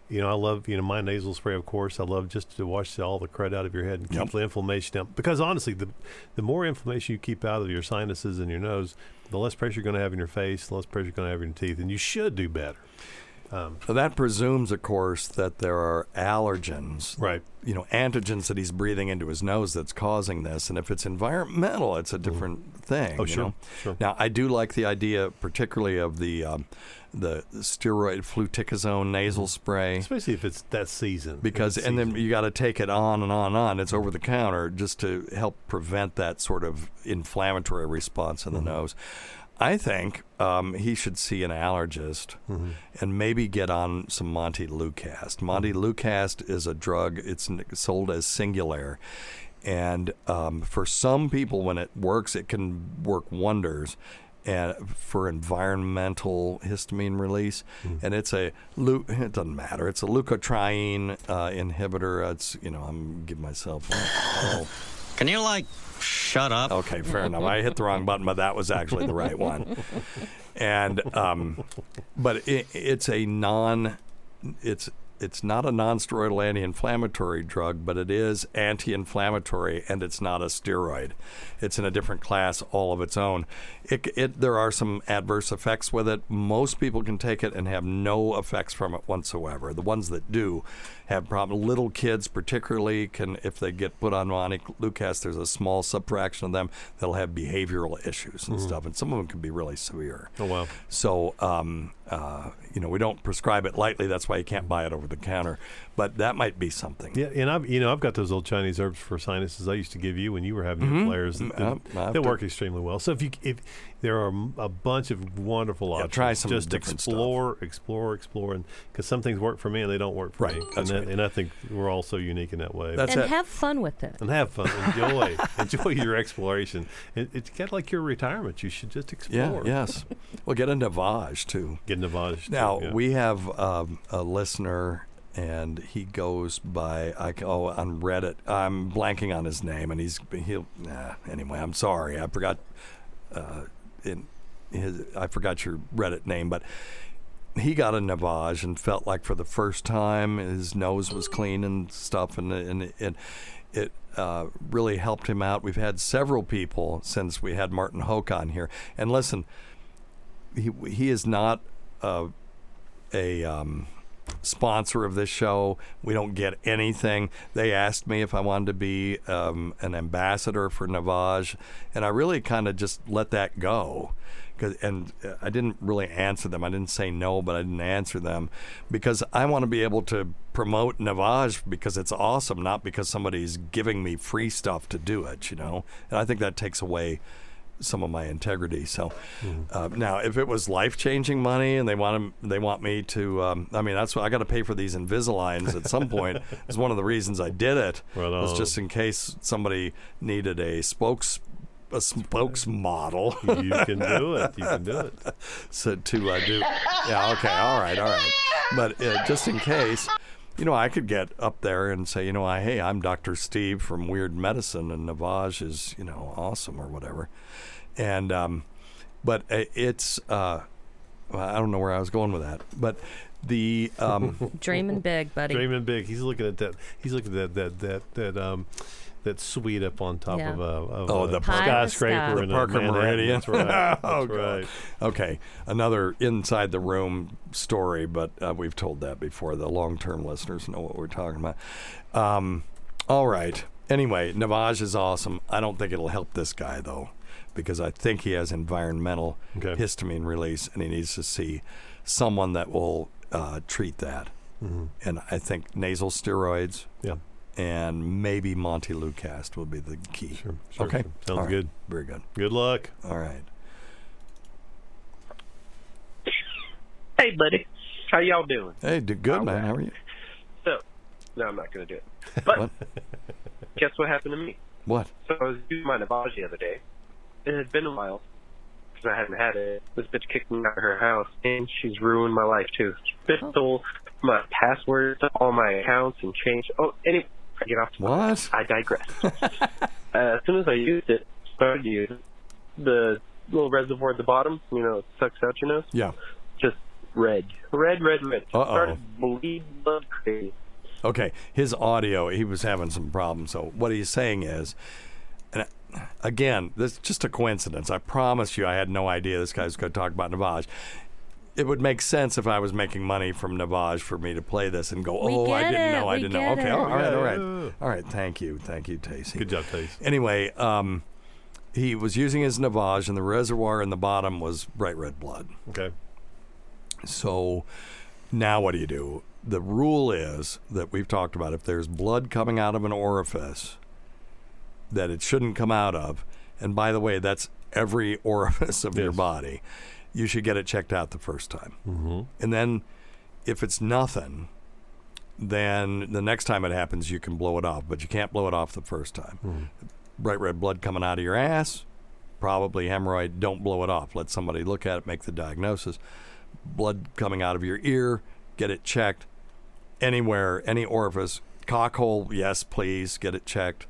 You know, I love you know my nasal spray. Of course, I love just to wash all the crud out of your head and keep Yep. the inflammation down. Because honestly, the the more inflammation you keep out of your sinuses and your nose, the less pressure you're going to have in your face, the less pressure you're going to have in your teeth, and you should do better. Um, So that presumes, of course, that there are allergens, right? You know, antigens that he's breathing into his nose that's causing this. And if it's environmental, it's a different thing. Oh, you sure, know? sure. Now, I do like the idea, particularly of the um, the steroid fluticasone nasal spray, especially if it's that season. because and then you got to take it on and on and on. It's over the counter just to help prevent that sort of inflammatory response in the nose. I think um, he should see an allergist and maybe get on some montelukast. Monty Lucast is a drug. It's sold as Singulair. And um, for some people, when it works, it can work wonders. And for environmental histamine release, and it's a it doesn't matter. It's a leukotriene uh, inhibitor. It's you know I'm giving myself. Oh. Can you like shut up? Okay, fair enough. I hit the wrong button, but that was actually the right one. And um, but it, it's a non. It's it's not a non-steroidal anti-inflammatory drug, but it is anti-inflammatory, and it's not a steroid. It's in a different class, all of its own. It, it there are some adverse effects with it. Most people can take it and have no effects from it whatsoever. The ones that do have problem. Little kids, particularly, can if they get put on Monty Lucas, there's a small subfraction of them that'll have behavioral issues and Mhm. stuff, and some of them can be really severe. Oh wow! So, um, uh, you know, we don't prescribe it lightly. That's why you can't buy it over the counter. But that might be something. Yeah, and I've you know I've got those old Chinese herbs for sinuses I used to give you when you were having Mhm. your flares. That, that, that work extremely well. So if you if there are a bunch of wonderful Yeah, options, try some just different stuff. explore, explore, explore, and because some things work for me and they don't work for Right, me. that's and, that, and I think we're all so unique in that way. and have fun with it. and have fun, enjoy, enjoy your exploration. It, it's kind of like your retirement. You should just explore. Yeah, explore. yes. Well, get a Navage too. Get a Navage. Now too, yeah. we have um, a listener, and he goes by I c- oh on Reddit. I'm blanking on his name, and he's he'll nah, anyway. I'm sorry, I forgot. Uh, in his, I forgot your Reddit name, but he got a Navage and felt like for the first time his nose was clean and stuff, and and it, it uh, really helped him out. We've had several people since we had Martin Hoke on here, and listen, he he is not a a um, sponsor of this show. We don't get anything. They asked me if I wanted to be um, an ambassador for Navage, and I really kind of just let that go. 'Cause- And uh, I didn't really answer them. I didn't say no, but I didn't answer them because I want to be able to promote Navage because it's awesome, not because somebody's giving me free stuff to do it. You know, and I think that takes away some of my integrity. So uh, now, if it was life changing money and they want to, they want me to, um, I mean, that's what I got to pay for these Invisaligns at some point. Is one of the reasons I did it. Right was just in case somebody needed a spokes a spokesmodel. You can do it. You can do it. so to uh, do, yeah, okay, all right, all right. But uh, just in case. You know, I could get up there and say, you know, I, hey, I'm Dr. Steve from Weird Medicine, and Navage is, you know, awesome or whatever. And, um, but uh, it's, uh, I don't know where I was going with that, but the, um, Dreaming big, buddy. Dreaming big. He's looking at that. He's looking at that that that that um that suite up on top Yeah. of a of Oh, a the Pie in the skyscraper sky. the in Parker Manhattan. Meridien. That's right. That's oh, God. right. Okay, another inside the room story, but uh, we've told that before. The long term listeners know what we're talking about. Um, all right. Anyway, Navage is awesome. I don't think it'll help this guy though, because I think he has environmental Okay. histamine release, and he needs to see someone that will uh, treat that. Mhm. And I think nasal steroids. Yeah. And maybe Monty Lucast will be the key. Sure, sure, okay. sure. Sounds All right. good. Very good. Good luck. All right. Hey, buddy. How y'all doing? Hey, d- good man. How are you? So, no, I'm not going to do it. But guess what happened to me? What? So I was doing my Navage the other day. It had been a while because I hadn't had it. This bitch kicked me out of her house, and she's ruined my life too. Bitch Oh. stole my passwords all my accounts and changed. Oh, anyway, I get off. What? I digress. uh, as soon as I used it, started to use it, the little reservoir at the bottom, you know, it sucks out your nose. Yeah. Just red, red, red, red. Uh-oh. Started bleed blood crazy. Okay, his audio, he was having some problems. So what he's saying is, and again, this is just a coincidence. I promise you, I had no idea this guy was going to talk about Navage. it would make sense if I was making money from Navage for me to play this and go, oh, I didn't it, know, I we didn't know. get Okay, it. all right, all Yeah. right, all right. Thank you, thank you, Tacy. Good job, Tace. Anyway, um, he was using his Navage, and the reservoir in the bottom was bright red blood. Okay. So now what do you do? The rule is that we've talked about if there's blood coming out of an orifice that it shouldn't come out of, and by the way, that's every orifice of your body, you should get it checked out the first time. Mm-hmm. And then if it's nothing, then the next time it happens, you can blow it off, but you can't blow it off the first time. Mm-hmm. Bright red blood coming out of your ass, probably hemorrhoid. Don't blow it off. Let somebody look at it, make the diagnosis. Blood coming out of your ear, get it checked. Anywhere, any orifice, cock hole, yes, please get it checked,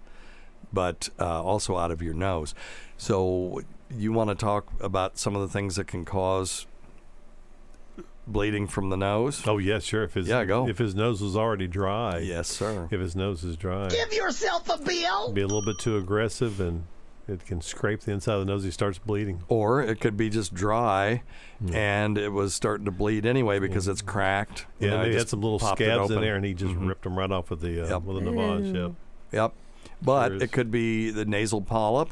but uh, also out of your nose. So you want to talk about some of the things that can cause bleeding from the nose? Oh yeah, sure. If his Yeah, go. If his nose was already dry. Yes, sir. If his nose is dry, Give yourself a bill. be a little bit too aggressive and it can scrape the inside of the nose. He starts bleeding. Or it could be just dry Hmm. and it was starting to bleed anyway because it's cracked. You Yeah, know, and he had some little scabs in there, and he just Mhm. ripped them right off with the uh, Yep. with a Navage. Yep. Yep. But it could be the nasal polyp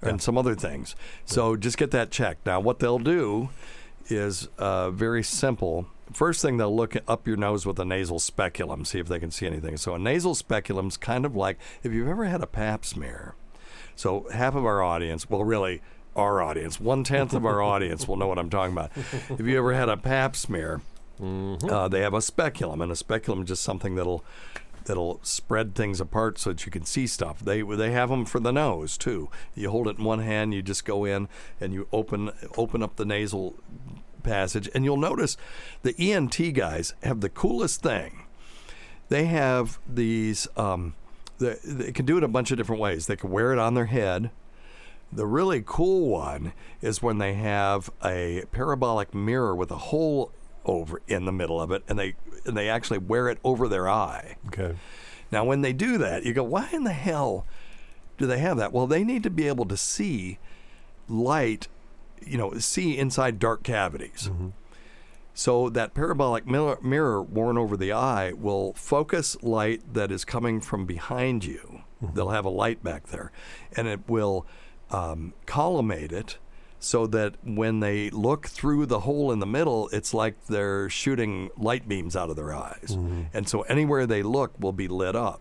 and some other things. So just get that checked. Now, what they'll do is uh, very simple. First thing, they'll look up your nose with a nasal speculum, see if they can see anything. So a nasal speculum's kind of like if you've ever had a pap smear. So half of our audience, well, really, our audience, one tenth of our audience will know what I'm talking about. If you ever had a pap smear, uh, they have a speculum, and a speculum is just something that'll that'll spread things apart so that you can see stuff. They they have them for the nose too. You hold it in one hand, you just go in and you open open up the nasal passage, and you'll notice the ENT guys have the coolest thing. They have these. Um, they, they can do it a bunch of different ways. They can wear it on their head. The really cool one is when they have a parabolic mirror with a hole over in the middle of it, and they and they actually wear it over their eye. Okay. Now, when they do that, you go, why in the hell do they have that? Well, they need to be able to see light, you know, see inside dark cavities. So that parabolic mirror, mirror worn over the eye will focus light that is coming from behind you. They'll have a light back there, and it will um, collimate it so that when they look through the hole in the middle, it's like they're shooting light beams out of their eyes. And so anywhere they look will be lit up.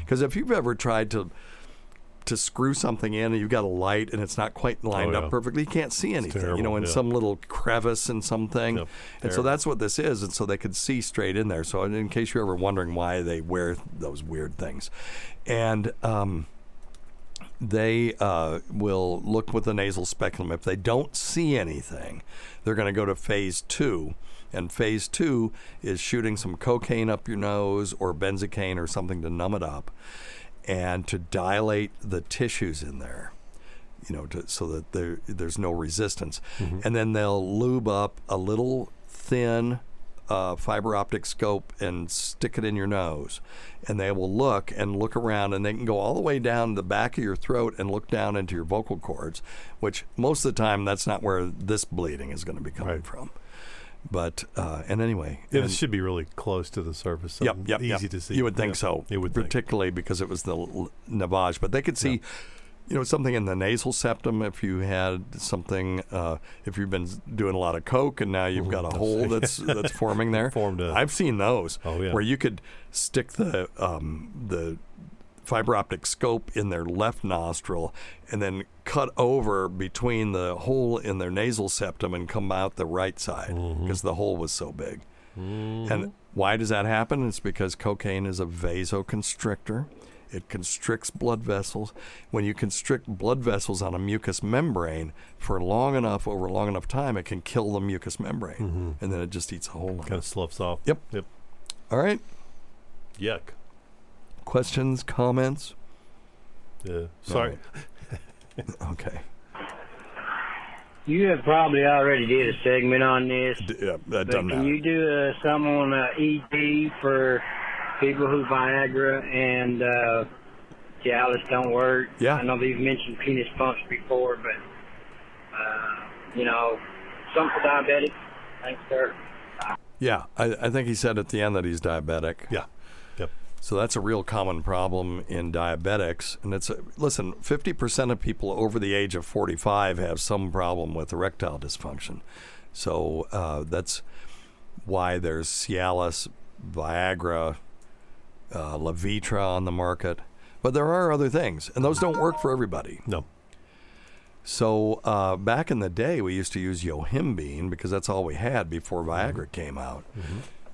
Because if you've ever tried to to screw something in and you've got a light and it's not quite lined Oh, yeah. up perfectly, you can't see anything. you know, in yeah. some little crevice in something. and so that's what this is. And so they could see straight in there. So in case you're ever wondering why they wear those weird things. And um, they uh, will look with the nasal speculum. If they don't see anything, they're going to go to phase two. And phase two is shooting some cocaine up your nose or benzocaine or something to numb it up and to dilate the tissues in there, you know, to, so that there, there's no resistance. And then they'll lube up a little thin uh, fiber optic scope and stick it in your nose. And they will look and look around, and they can go all the way down the back of your throat and look down into your vocal cords, which most of the time that's not where this bleeding is going to be coming from. But uh, and anyway, Yeah, and- it should be really close to the surface. Yep, something yep, Easy yep. to see. You would think Yeah, so. You would think. particularly because it was the l- Navage, but they could see. You know something in the nasal septum if you had something uh, if you've been doing a lot of coke and now you've got a hole that's that's forming there. Formed a- I've seen those Oh, yeah. where you could stick the um, the fiber optic scope in their left nostril and then cut over between the hole in their nasal septum and come out the right side Mm-hmm. because the hole was so big. And why does that happen? It's because cocaine is a vasoconstrictor. It constricts blood vessels. When you constrict blood vessels on a mucous membrane for long enough, over a long enough time, it can kill the mucous membrane. And then it just eats a hole in Kind of sloughs off. Yep. Yep. All right. Yuck. Questions, comments? Yeah. Sorry. okay. You have probably already did a segment on this. yeah, that but doesn't can matter. you do uh, some on uh, ED for people who Viagra and uh, Cialis don't work? Yeah. I know they've mentioned penis pumps before, but uh, you know, some for diabetics. Thanks, sir. Yeah, I, I think he said at the end that he's diabetic. Yeah. Yep. So that's a real common problem in diabetics, and it's a, listen. Fifty percent of people over the age of forty-five have some problem with erectile dysfunction. So uh, that's why there's Cialis, Viagra, uh, Levitra on the market. But there are other things, and those don't work for everybody. No. So uh, back in the day, we used to use Yohimbine because that's all we had before Viagra came out.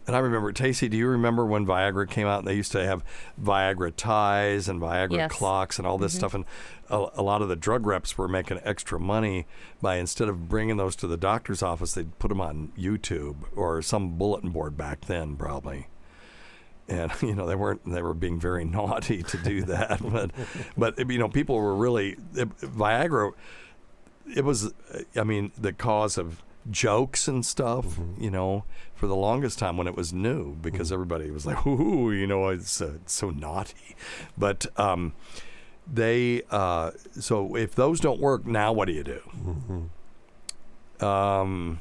And I remember, Tacy, do you remember when Viagra came out? They used to have Viagra ties and Viagra Yes. clocks and all this Mhm. stuff. And a, a lot of the drug reps were making extra money by instead of bringing those to the doctor's office, they'd put them on YouTube or some bulletin board back then, probably. And you know they weren't they were being very naughty to do that, but but you know people were really Viagra. It was, I mean, the cause of jokes and stuff. Mm-hmm. You know, for the longest time when it was new, because everybody was like, "Ooh, you know, it's, uh, it's so naughty." But um, they, uh, so if those don't work, now what do you do? Um,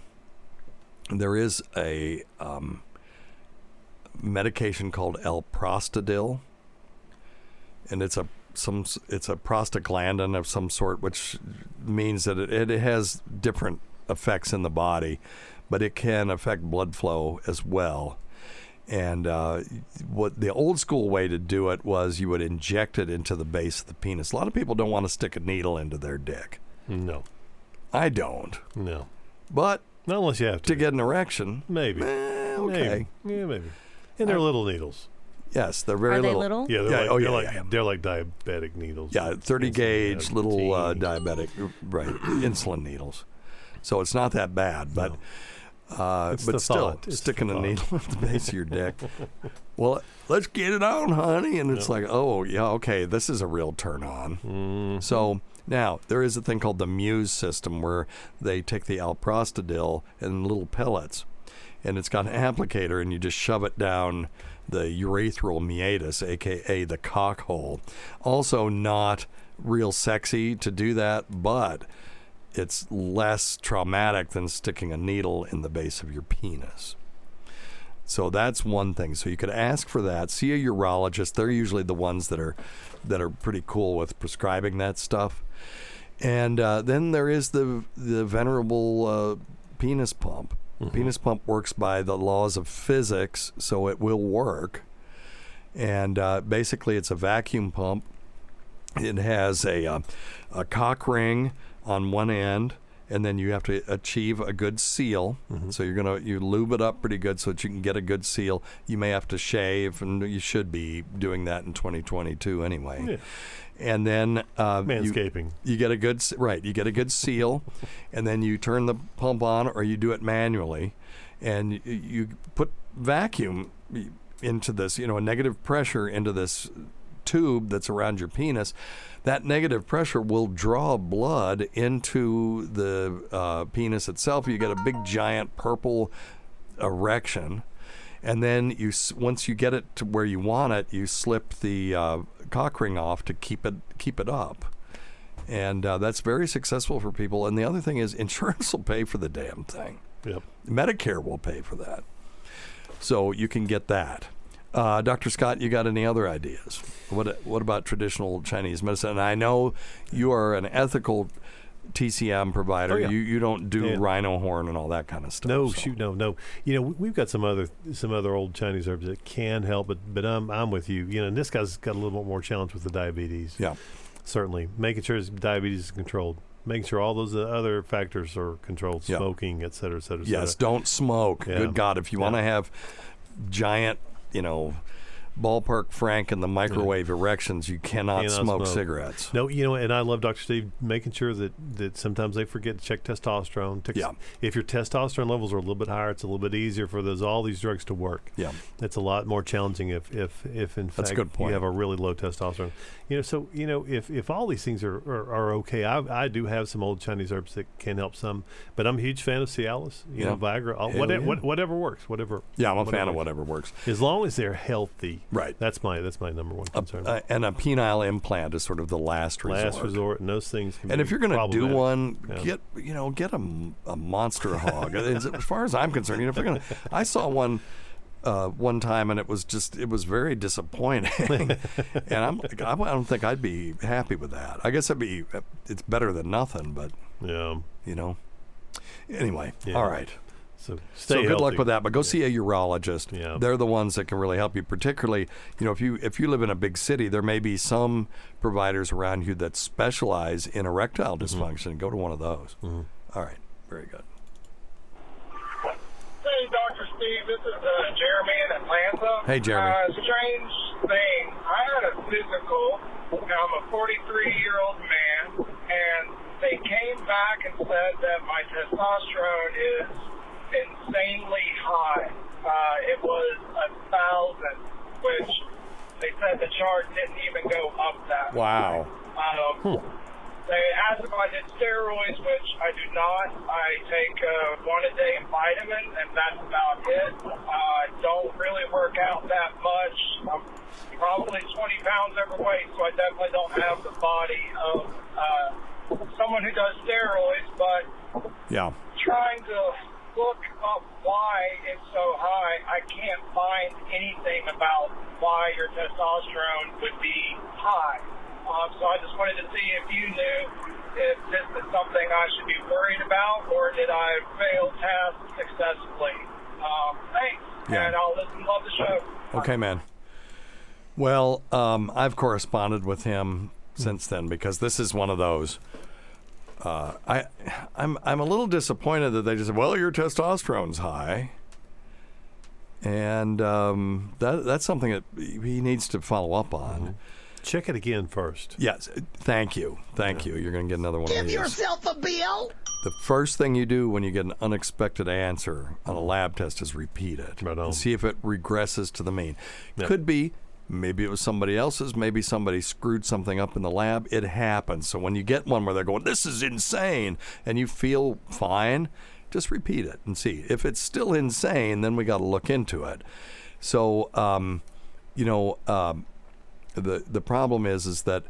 there is a um, medication called alprostadil, and it's a some it's a prostaglandin of some sort, which means that it, it has different effects in the body, but it can affect blood flow as well. And uh, what the old school way to do it was you would inject it into the base of the penis. A lot of people don't want to stick a needle into their dick. No. I don't. No. But not unless you have to, get an erection, maybe. okay. Maybe. Yeah, maybe. And they're I- little needles. Yes, they're very Are they little. little? Yeah, they're Yeah, like, oh, they're yeah, like yeah, yeah. they're like diabetic needles. Yeah, 30 Insulin, gauge yeah, little uh, teeny. diabetic, right, insulin needles. So it's not that bad, but uh, It's the but still thought. It's sticking a thought. needle at the base of your dick. well, let's get it on, honey, and it's like, oh yeah, okay, this is a real turn on. Mm-hmm. So now there is a thing called the Muse system where they take the alprostadil in little pellets, and it's got an applicator, and you just shove it down the urethral meatus, aka the cock hole. Also, not real sexy to do that, but it's less traumatic than sticking a needle in the base of your penis. So that's one thing. So you could ask for that. See a urologist. They're usually the ones that are that are pretty cool with prescribing that stuff. And uh, then there is the the venerable uh, penis pump. Penis pump works by the laws of physics, so it will work. And uh, basically, it's a vacuum pump. It has a uh, a cock ring on one end, and then you have to achieve a good seal. So you're gonna you lube it up pretty good so that you can get a good seal. You may have to shave, and you should be doing that in 2022 anyway. Yeah. And then uh, you- Manscaping. You, get a good right. You get a good seal, and then you turn the pump on, or you do it manually, and y- you put vacuum into this. You know, a negative pressure into this tube that's around your penis, that negative pressure will draw blood into the uh, penis itself. You get a big giant purple erection, and then you once you get it to where you want it, you slip the uh, cock ring off to keep it keep it up. And uh, that's very successful for people. And the other thing is, insurance will pay for the damn thing. Yep. Medicare will pay for that. So you can get that. Uh, Dr. Scott, you got any other ideas? What What about traditional Chinese medicine? And I know you are an ethical TCM provider. Oh, yeah. You you don't do Yeah. rhino horn and all that kind of stuff. No, so. shoot, no, no. You know, we- we've got some other some other old Chinese herbs that can help, but but I'm I'm with you. You know, and this guy's got a little bit more challenge with the diabetes. Yeah, certainly making sure his diabetes is controlled, making sure all those uh, other factors are controlled, Yeah. smoking, et cetera, et cetera. et Yes, don't smoke. Yeah. Good God, if you want to have giant, you know, ballpark Frank and the microwave erections, you cannot, Cannot smoke, cigarettes. No, you know, and I love Dr. Steve making sure that, that sometimes they forget to check testosterone. Yeah. If your testosterone levels are a little bit higher, it's a little bit easier for those all these drugs to work. Yeah. It's a lot more challenging if if, if in fact you have a really low testosterone. You know, so you know if, if all these things are, are, are okay, I, I do have some old Chinese herbs that can help some, but I'm a huge fan of Cialis. You Yeah. know, Viagra, all- whatever, yeah. whatever works, whatever. Yeah, I'm a fan of whatever works. As long as they're healthy. Right. That's my that's my number one concern. Uh, and a penile implant is sort of the last resort. Last resort, and those things. Can And if you're going to do one, Yeah. get you know get a, a monster hog. as, as far as I'm concerned, you know, if you're going to, I saw one uh, one time and it was just it was very disappointing. and I'm I don't think I'd be happy with that. I guess it'd be it's better than nothing, but yeah, you know. Anyway, Yeah. all right. So So stay good luck with that. But go see a urologist. Yeah. They're the ones that can really help you. Particularly, you know, if you if you live in a big city, there may be some providers around you that specialize in erectile Mm-hmm. dysfunction. Go to one of those. All right. Very good. Hey, Dr. Steve, this is uh, Jeremy in Atlanta. Hey, Jeremy. Uh, strange thing. I had a physical. Now, I'm a 43 year old man, and they came back and said that my testosterone is insanely high. Uh, it was a thousand, which they said the chart didn't even go up that. Wow. Um, They asked if I did steroids, which I do not. I take uh, one a day vitamin, and that's about it. Uh, I don't really work out that much. I'm probably 20 pounds overweight, so I definitely don't have the body of uh, someone who does steroids, but Yeah. trying to look up why it's so high, I can't find anything about why your testosterone would be high. Um, so I just wanted to see if you knew if this is something I should be worried about, or did I fail test successfully? Um, thanks, Yeah. and I'll listen. Love the show. Okay, man. Well, um, I've corresponded with him since then because this is one of those. Uh, I, I'm I'm a little disappointed that they just said, "Well, your testosterone's high," and um, that that's something that he needs to follow up on. Check it again first. Yes, thank you, thank you. You're going to get another one of Give these. yourself a bill. The first thing you do when you get an unexpected answer on a lab test is repeat it and see if it regresses to the mean. Yep. Could be maybe it was somebody else's, maybe somebody screwed something up in the lab. It happens. So when you get one where they're going, "This is insane," and you feel fine, just repeat it and see if it's still insane. Then we got to look into it. So, um, you know, um, the the problem is is that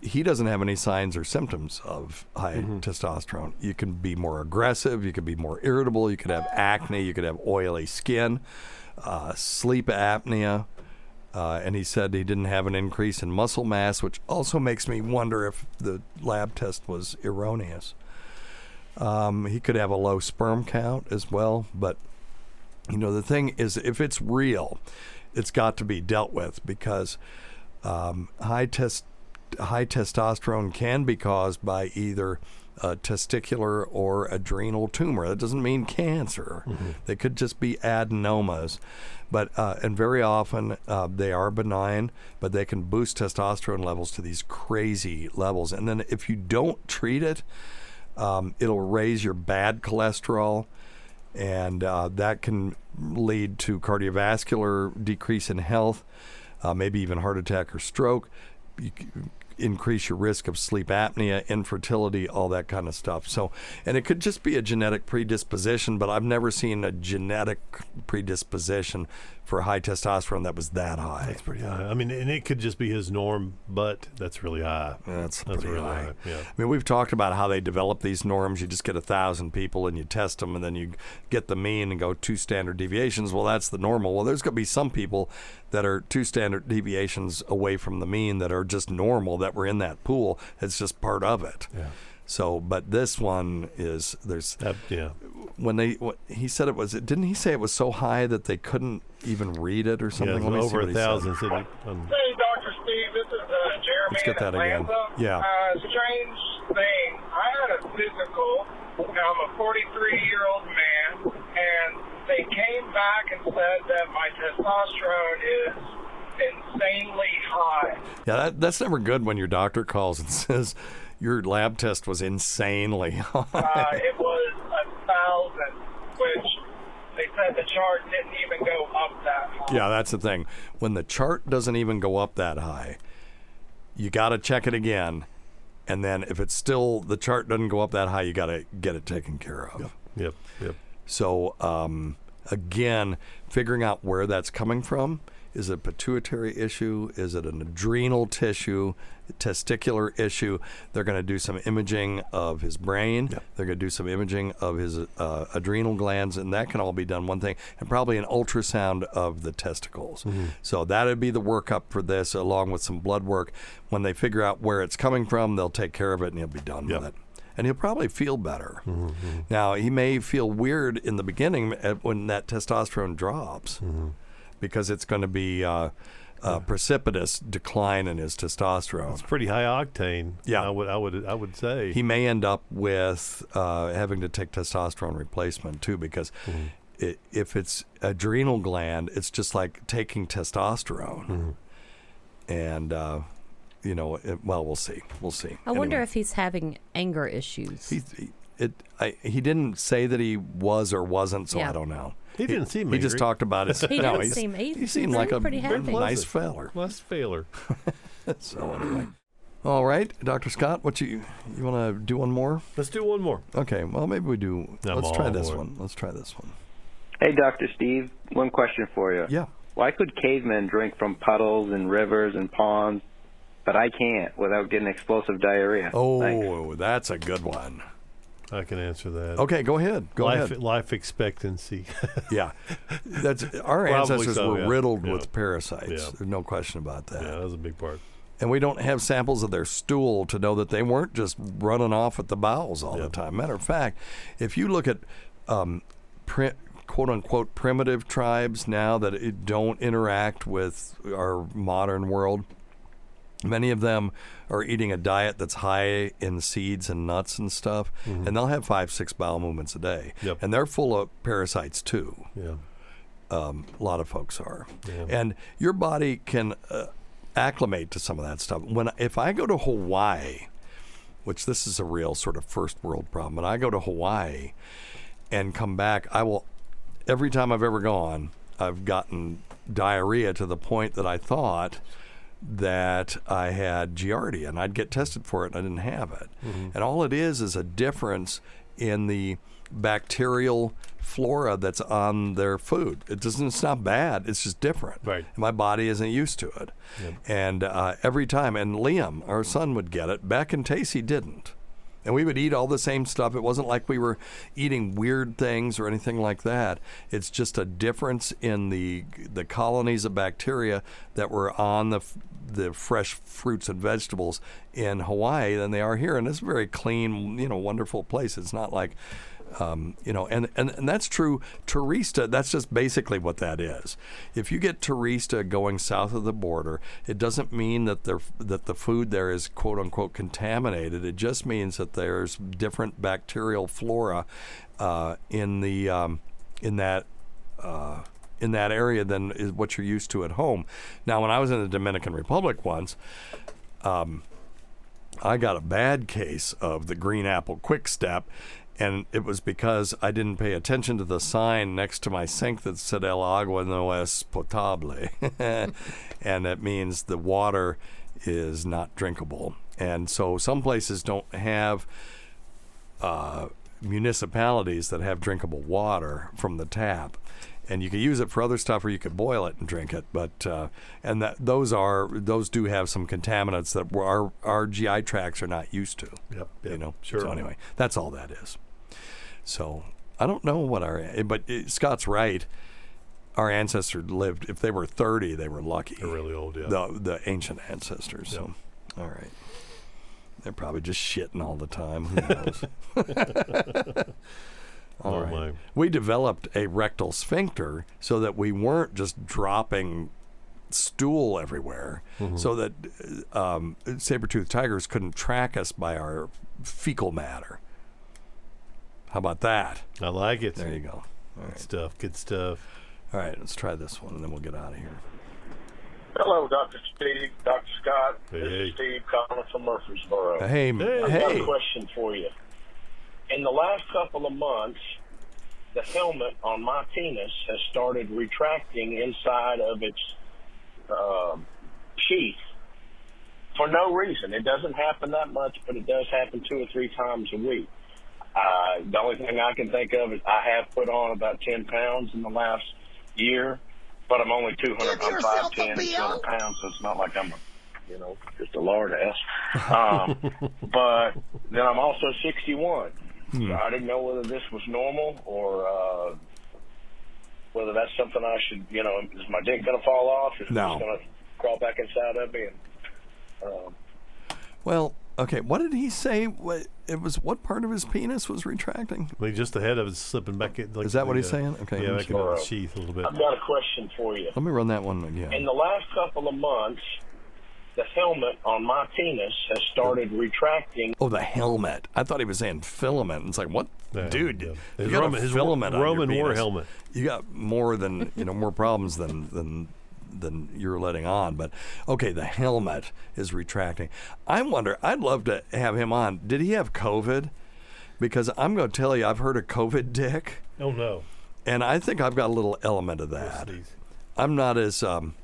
he doesn't have any signs or symptoms of high testosterone. You can be more aggressive. You could be more irritable. You could have acne. You could have oily skin, uh, sleep apnea. Uh, and he said he didn't have an increase in muscle mass, which also makes me wonder if the lab test was erroneous. Um, he could have a low sperm count as well. But, you know, the thing is, if it's real, it's got to be dealt with because um, high test high testosterone can be caused by either a testicular or adrenal tumor. That doesn't mean cancer. They could just be adenomas, but uh, and very often uh, they are benign, but they can boost testosterone levels to these crazy levels. And then if you don't treat it, um, it'll raise your bad cholesterol and uh, that can lead to cardiovascular decrease in health, uh, maybe even heart attack or stroke. You increase your risk of sleep apnea, infertility, all that kind of stuff. So, and it could just be a genetic predisposition, but I've never seen a genetic predisposition for a high testosterone that was that high. That's pretty high. I mean, and it could just be his norm, but that's really high. That's, that's pretty really high. high. Yeah. I mean, we've talked about how they develop these norms. You just get a thousand people and you test them, and then you get the mean and go two standard deviations. Well, that's the normal. Well, there's going to be some people that are two standard deviations away from the mean that are just normal that were in that pool. It's just part of it. Yeah. So, but this one is there's yeah. When they what, he said it was didn't he say it was so high that they couldn't even read it or something? Yeah, Let me over a he said. thousand. So um, Hey, Dr. Steve, this is uh, Jeremy Let's get in that again. Yeah. Uh, strange thing. I had a physical. Now, I'm a 43 year old man, and they came back and said that my testosterone is insanely high. Yeah, that, that's never good when your doctor calls and says your lab test was insanely high. Uh, it was a thousand, which they said the chart didn't even go up that high. yeah, that's the thing. When the chart doesn't even go up that high, you got to check it again. And then if it's still the chart doesn't go up that high, you got to get it taken care of. Yep. Yep. So, um, Again, figuring out where that's coming from. Is it a pituitary issue? Is it an adrenal tissue, testicular issue? They're going to do some imaging of his brain. They're going to do some imaging of his uh, adrenal glands, and that can all be done one thing, and probably an ultrasound of the testicles. Mm-hmm. So that'd be the workup for this, along with some blood work. When they figure out where it's coming from, they'll take care of it, and he'll be done with it. And he'll probably feel better. Mm-hmm. Now he may feel weird in the beginning when that testosterone drops, Mm-hmm. Because it's going to be uh, a precipitous decline in his testosterone. It's pretty high octane. Yeah. I would I would I would say. He may end up with uh, having to take testosterone replacement too, because Mm-hmm. i if it's adrenal gland, it's just like taking testosterone, Mm-hmm. and uh, you know, it, well, we'll see, we'll see. I wonder if he's having anger issues. He, he- it, I, he didn't say that he was or wasn't, so Yeah. I don't know. He didn't seem He just talked about it. He no, didn't he's- seem- he- he he seemed seemed like a pretty happy. nice feller. Nice feller. so anyway, all right, Doctor Scott, what you you want to do one more? Let's do one more. Okay, well maybe we do. I'm let's try this for one. Let's try this one. Hey, Dr. Steve, one question for you. Yeah. Why could cavemen drink from puddles and rivers and ponds, but I can't without getting explosive diarrhea? Oh, Thanks. that's a good one. I can answer that. Okay, go ahead. Go life, ahead. Life expectancy. yeah, that's our Probably ancestors so, were yeah. riddled Yeah. with parasites. Yeah. There's no question about that. Yeah, that was a big part. And we don't have samples of their stool to know that they weren't just running off at the bowels all the time. Matter of fact, if you look at um, pri- quote unquote primitive tribes now that it don't interact with our modern world, many of them are eating a diet that's high in seeds and nuts and stuff, Mhm. and they'll have five, six bowel movements a day. Yep. And they're full of parasites too. Yeah. Um, a lot of folks are. Yeah. And your body can uh, acclimate to some of that stuff. When if I go to Hawaii, which this is a real sort of first world problem, and I go to Hawaii and come back, I will every time I've ever gone, I've gotten diarrhea to the point that I thought that I had Giardia, and I'd get tested for it, and I didn't have it. Mhm. And all it is is a difference in the bacterial flora that's on their food. It doesn't. It's not bad. It's just different. Right. My body isn't used to it. Yep. And uh, every time, and Liam, our son, would get it. Beck and Tacy didn't. And we would eat all the same stuff. It wasn't like we were eating weird things or anything like that. It's just a difference in the the colonies of bacteria that were on the the fresh fruits and vegetables in Hawaii than they are here. And it's a very clean, you know, wonderful place. It's not like um, you know, and, and, and that's true. Turista, that's just basically what that is. If you get turista going south of the border, it doesn't mean that the that the food there is quote unquote contaminated. It just means that there's different bacterial flora uh, in the um, in that. Uh, in that area than is what you're used to at home. Now, when I was in the Dominican Republic once, um, I got a bad case of the green apple quick step, and it was because I didn't pay attention to the sign next to my sink that said El agua no es potable. and it means the water is not drinkable. And so some places don't have uh, municipalities that have drinkable water from the tap. And you can use it for other stuff, or you could boil it and drink it. But uh, and that those are those do have some contaminants that our our GI tracts are not used to. Yep. You know. Sure. So anyway, that's all that is. So I don't know what our but uh, Scott's right. Our ancestors lived. If they were thirty, they were lucky. They're really old. Yeah. The the ancient ancestors. So all right. They're probably just shitting all the time. Who knows? All Oh, right. my. We developed a rectal sphincter so that we weren't just dropping stool everywhere, Mhm. so that uh, um, saber-toothed tigers couldn't track us by our fecal matter. How about that? I like it. There you go. All Good right. stuff. Good stuff. All right, let's try this one, and then we'll get out of here. Hello, Dr. Steve, Dr. Scott. This is Steve calling from Murfreesboro. Hey, hey. I've got a question for you. In the last couple of months, the helmet on my penis has started retracting inside of its um, sheath for no reason. It doesn't happen that much, but it does happen two or three times a week. Uh, the only thing I can think of is I have put on about 10 pounds in the last year, but I'm only 200, I'm 5'10", 200 pounds, so it's not like I'm, a, you know, just a lard ass. Um, but then I'm also 61. Hmm. So I didn't know whether this was normal or uh, whether that's something I should, you know, is my dick going to fall off? Is it No. just going to crawl back inside of me? And, um, Well, okay. What did he say? What it was? What part of his penis was retracting? Like just the head of it slipping back. In, like Is that what he's uh, saying? Okay, Yeah, let me back see. into the sheath a little bit. I've got a question for you. Let me run that one again. In the last couple of months, the helmet on my penis has started retracting. Oh, the helmet. I thought he was saying filament. It's like, what, dude? You His got Roman- a his filament on your Roman war penis. helmet. You got more than you know, more problems than than than you're letting on. But okay, the helmet is retracting. I wonder. I'd love to have him on. Did he have COVID? Because I'm going to tell you, I've heard of COVID dick. Oh no. And I think I've got a little element of that. I'm not as um.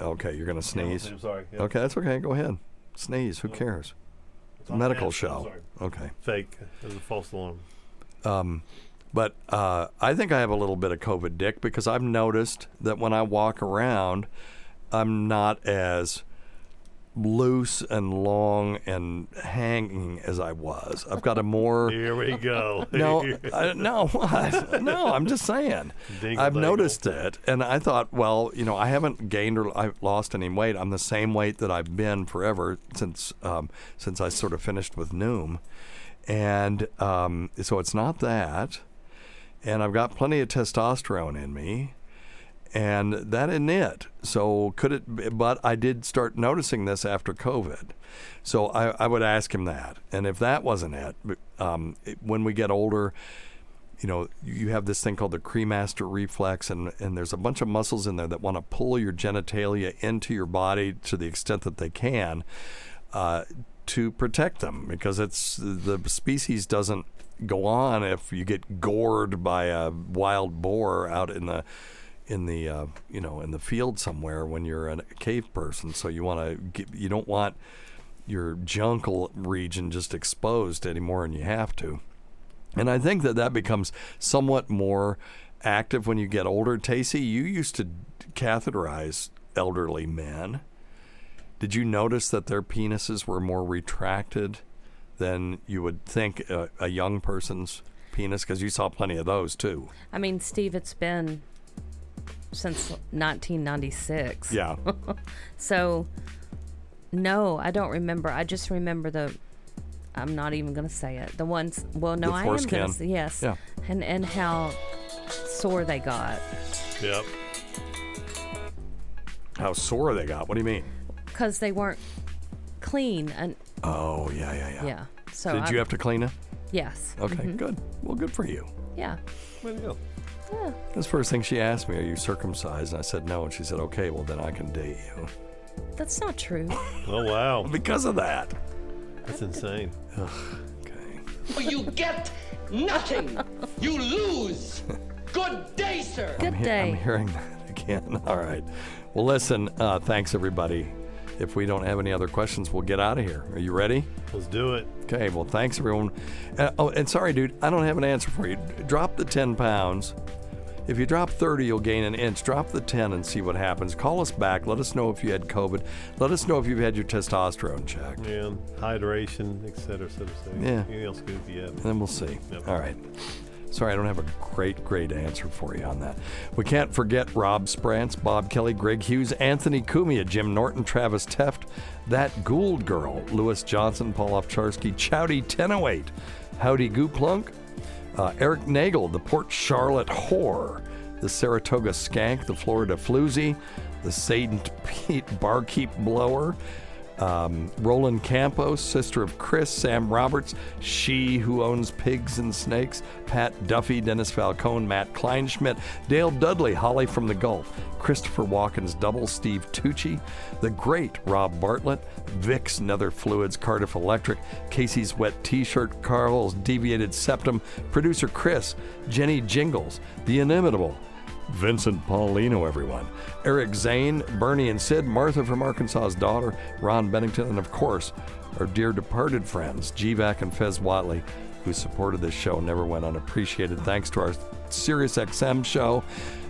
Okay, you're going to sneeze. I'm sorry, yeah. Okay, that's okay. Go ahead. Sneeze. Who cares? It's a medical show. sorry. Okay. Fake. It was a false alarm. Um, but uh, I think I have a little bit of COVID dick because I've noticed that when I walk around, I'm not as loose and long and hanging as I was. I've got a more. Here we go. No, I, no, what? No, I'm just saying. Dingle I've dangle. noticed it, and I thought, well, you know, I haven't gained or I've lost any weight. I'm the same weight that I've been forever since um, since I sort of finished with Noom, and um, so it's not that. And I've got plenty of testosterone in me, and that isn't it. So could it? Be, but I did start noticing this after COVID. So I, I would ask him that, and if that wasn't it, um, when we get older, you know, you have this thing called the cremaster reflex, and, and there's a bunch of muscles in there that want to pull your genitalia into your body to the extent that they can uh, to protect them because it's the species doesn't go on if you get gored by a wild boar out in the in the uh, you know in the field somewhere when you're a cave person. So you want to you don't want your jungle region just exposed any more than you have to. And I think that that becomes somewhat more active when you get older. Tacy, you used to catheterize elderly men. Did you notice that their penises were more retracted than you would think a, a young person's penis? Because you saw plenty of those too. I mean, Steve, it's been since 1996. Yeah. so, no, I don't remember. I just remember the. I'm not even going to say it. The ones. Well, no, I am going to. say yes. Yeah. And and how sore they got Yep. How sore they got? What do you mean? Because they weren't clean and Oh yeah, yeah, yeah. yeah. So Did I- you have to clean it? Yes. Okay, Mhm. good. Well, good for you. Yeah. Way to go. Yeah. That's the first thing she asked me, "Are you circumcised?" And I said no, and she said, "Okay, well then I can date you." That's not true. Oh wow. because of that. That's insane. Okay. You get nothing. You lose. Good day, sir. Good I'm, he- I'm hearing that again. All right. Well, listen. Uh, thanks everybody. If we don't have any other questions, we'll get out of here. Are you ready? Let's do it. Okay. Well, thanks everyone. Uh, oh, and sorry, dude, I don't have an answer for you. Drop the ten pounds. If you drop 30, you'll gain an inch. Drop the 10 and see what happens. Call us back. Let us know if you had COVID. Let us know if you've had your testosterone checked. Yeah. Hydration, et cetera, et cetera, et cetera. Yeah. Anything else good if you have? And then we'll see. Yep. All right. Sorry, I don't have a great, great answer for you on that. We can't forget Rob Sprance, Bob Kelly, Greg Hughes, Anthony Cumia, Jim Norton, Travis Teft, That Gould Girl, Lewis Johnson, Paul Ovcharsky, Chowdy 1008, Howdy Gooplunk, uh, Eric Nagel, the Port Charlotte Whore, the Saratoga Skank, the Florida Floozy, the St. Pete Barkeep Blower, um, Roland Campos, sister of Chris, Sam Roberts, she who owns pigs and snakes, Pat Duffy, Dennis Falcone, Matt Kleinschmidt, Dale Dudley, Holly from the Gulf, Christopher Walken's double, Steve Tucci, the great Rob Bartlett, Vicks Nether Fluids, Cardiff Electric, Casey's Wet T-shirt, Carl's Deviated Septum, producer Chris, Jenny Jingles, the inimitable Vincent Paulino, everyone. Eric Zane, Bernie and Sid, Martha from Arkansas's daughter, Ron Bennington, and of course, our dear departed friends, GVAC and Fez Whatley. who supported this show never went unappreciated. Thanks to our SiriusXM show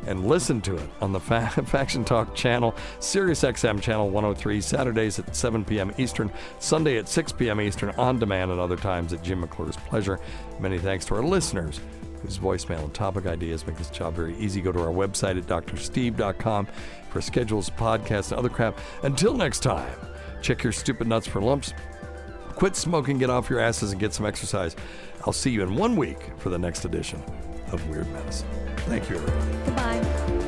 and listen to it on the Fa- Faction Talk channel, SiriusXM channel 103, Saturdays at 7 p.m. Eastern, Sunday at 6 p.m. Eastern, on demand and other times at Jim McClure's pleasure. Many thanks to our listeners whose voicemail and topic ideas make this job very easy. Go to our website at drsteve.com for schedules, podcasts, and other crap. Until next time, check your stupid nuts for lumps. Quit smoking, get off your asses, and get some exercise. I'll see you in one week for the next edition of Weird Medicine. Thank you, everybody. Goodbye.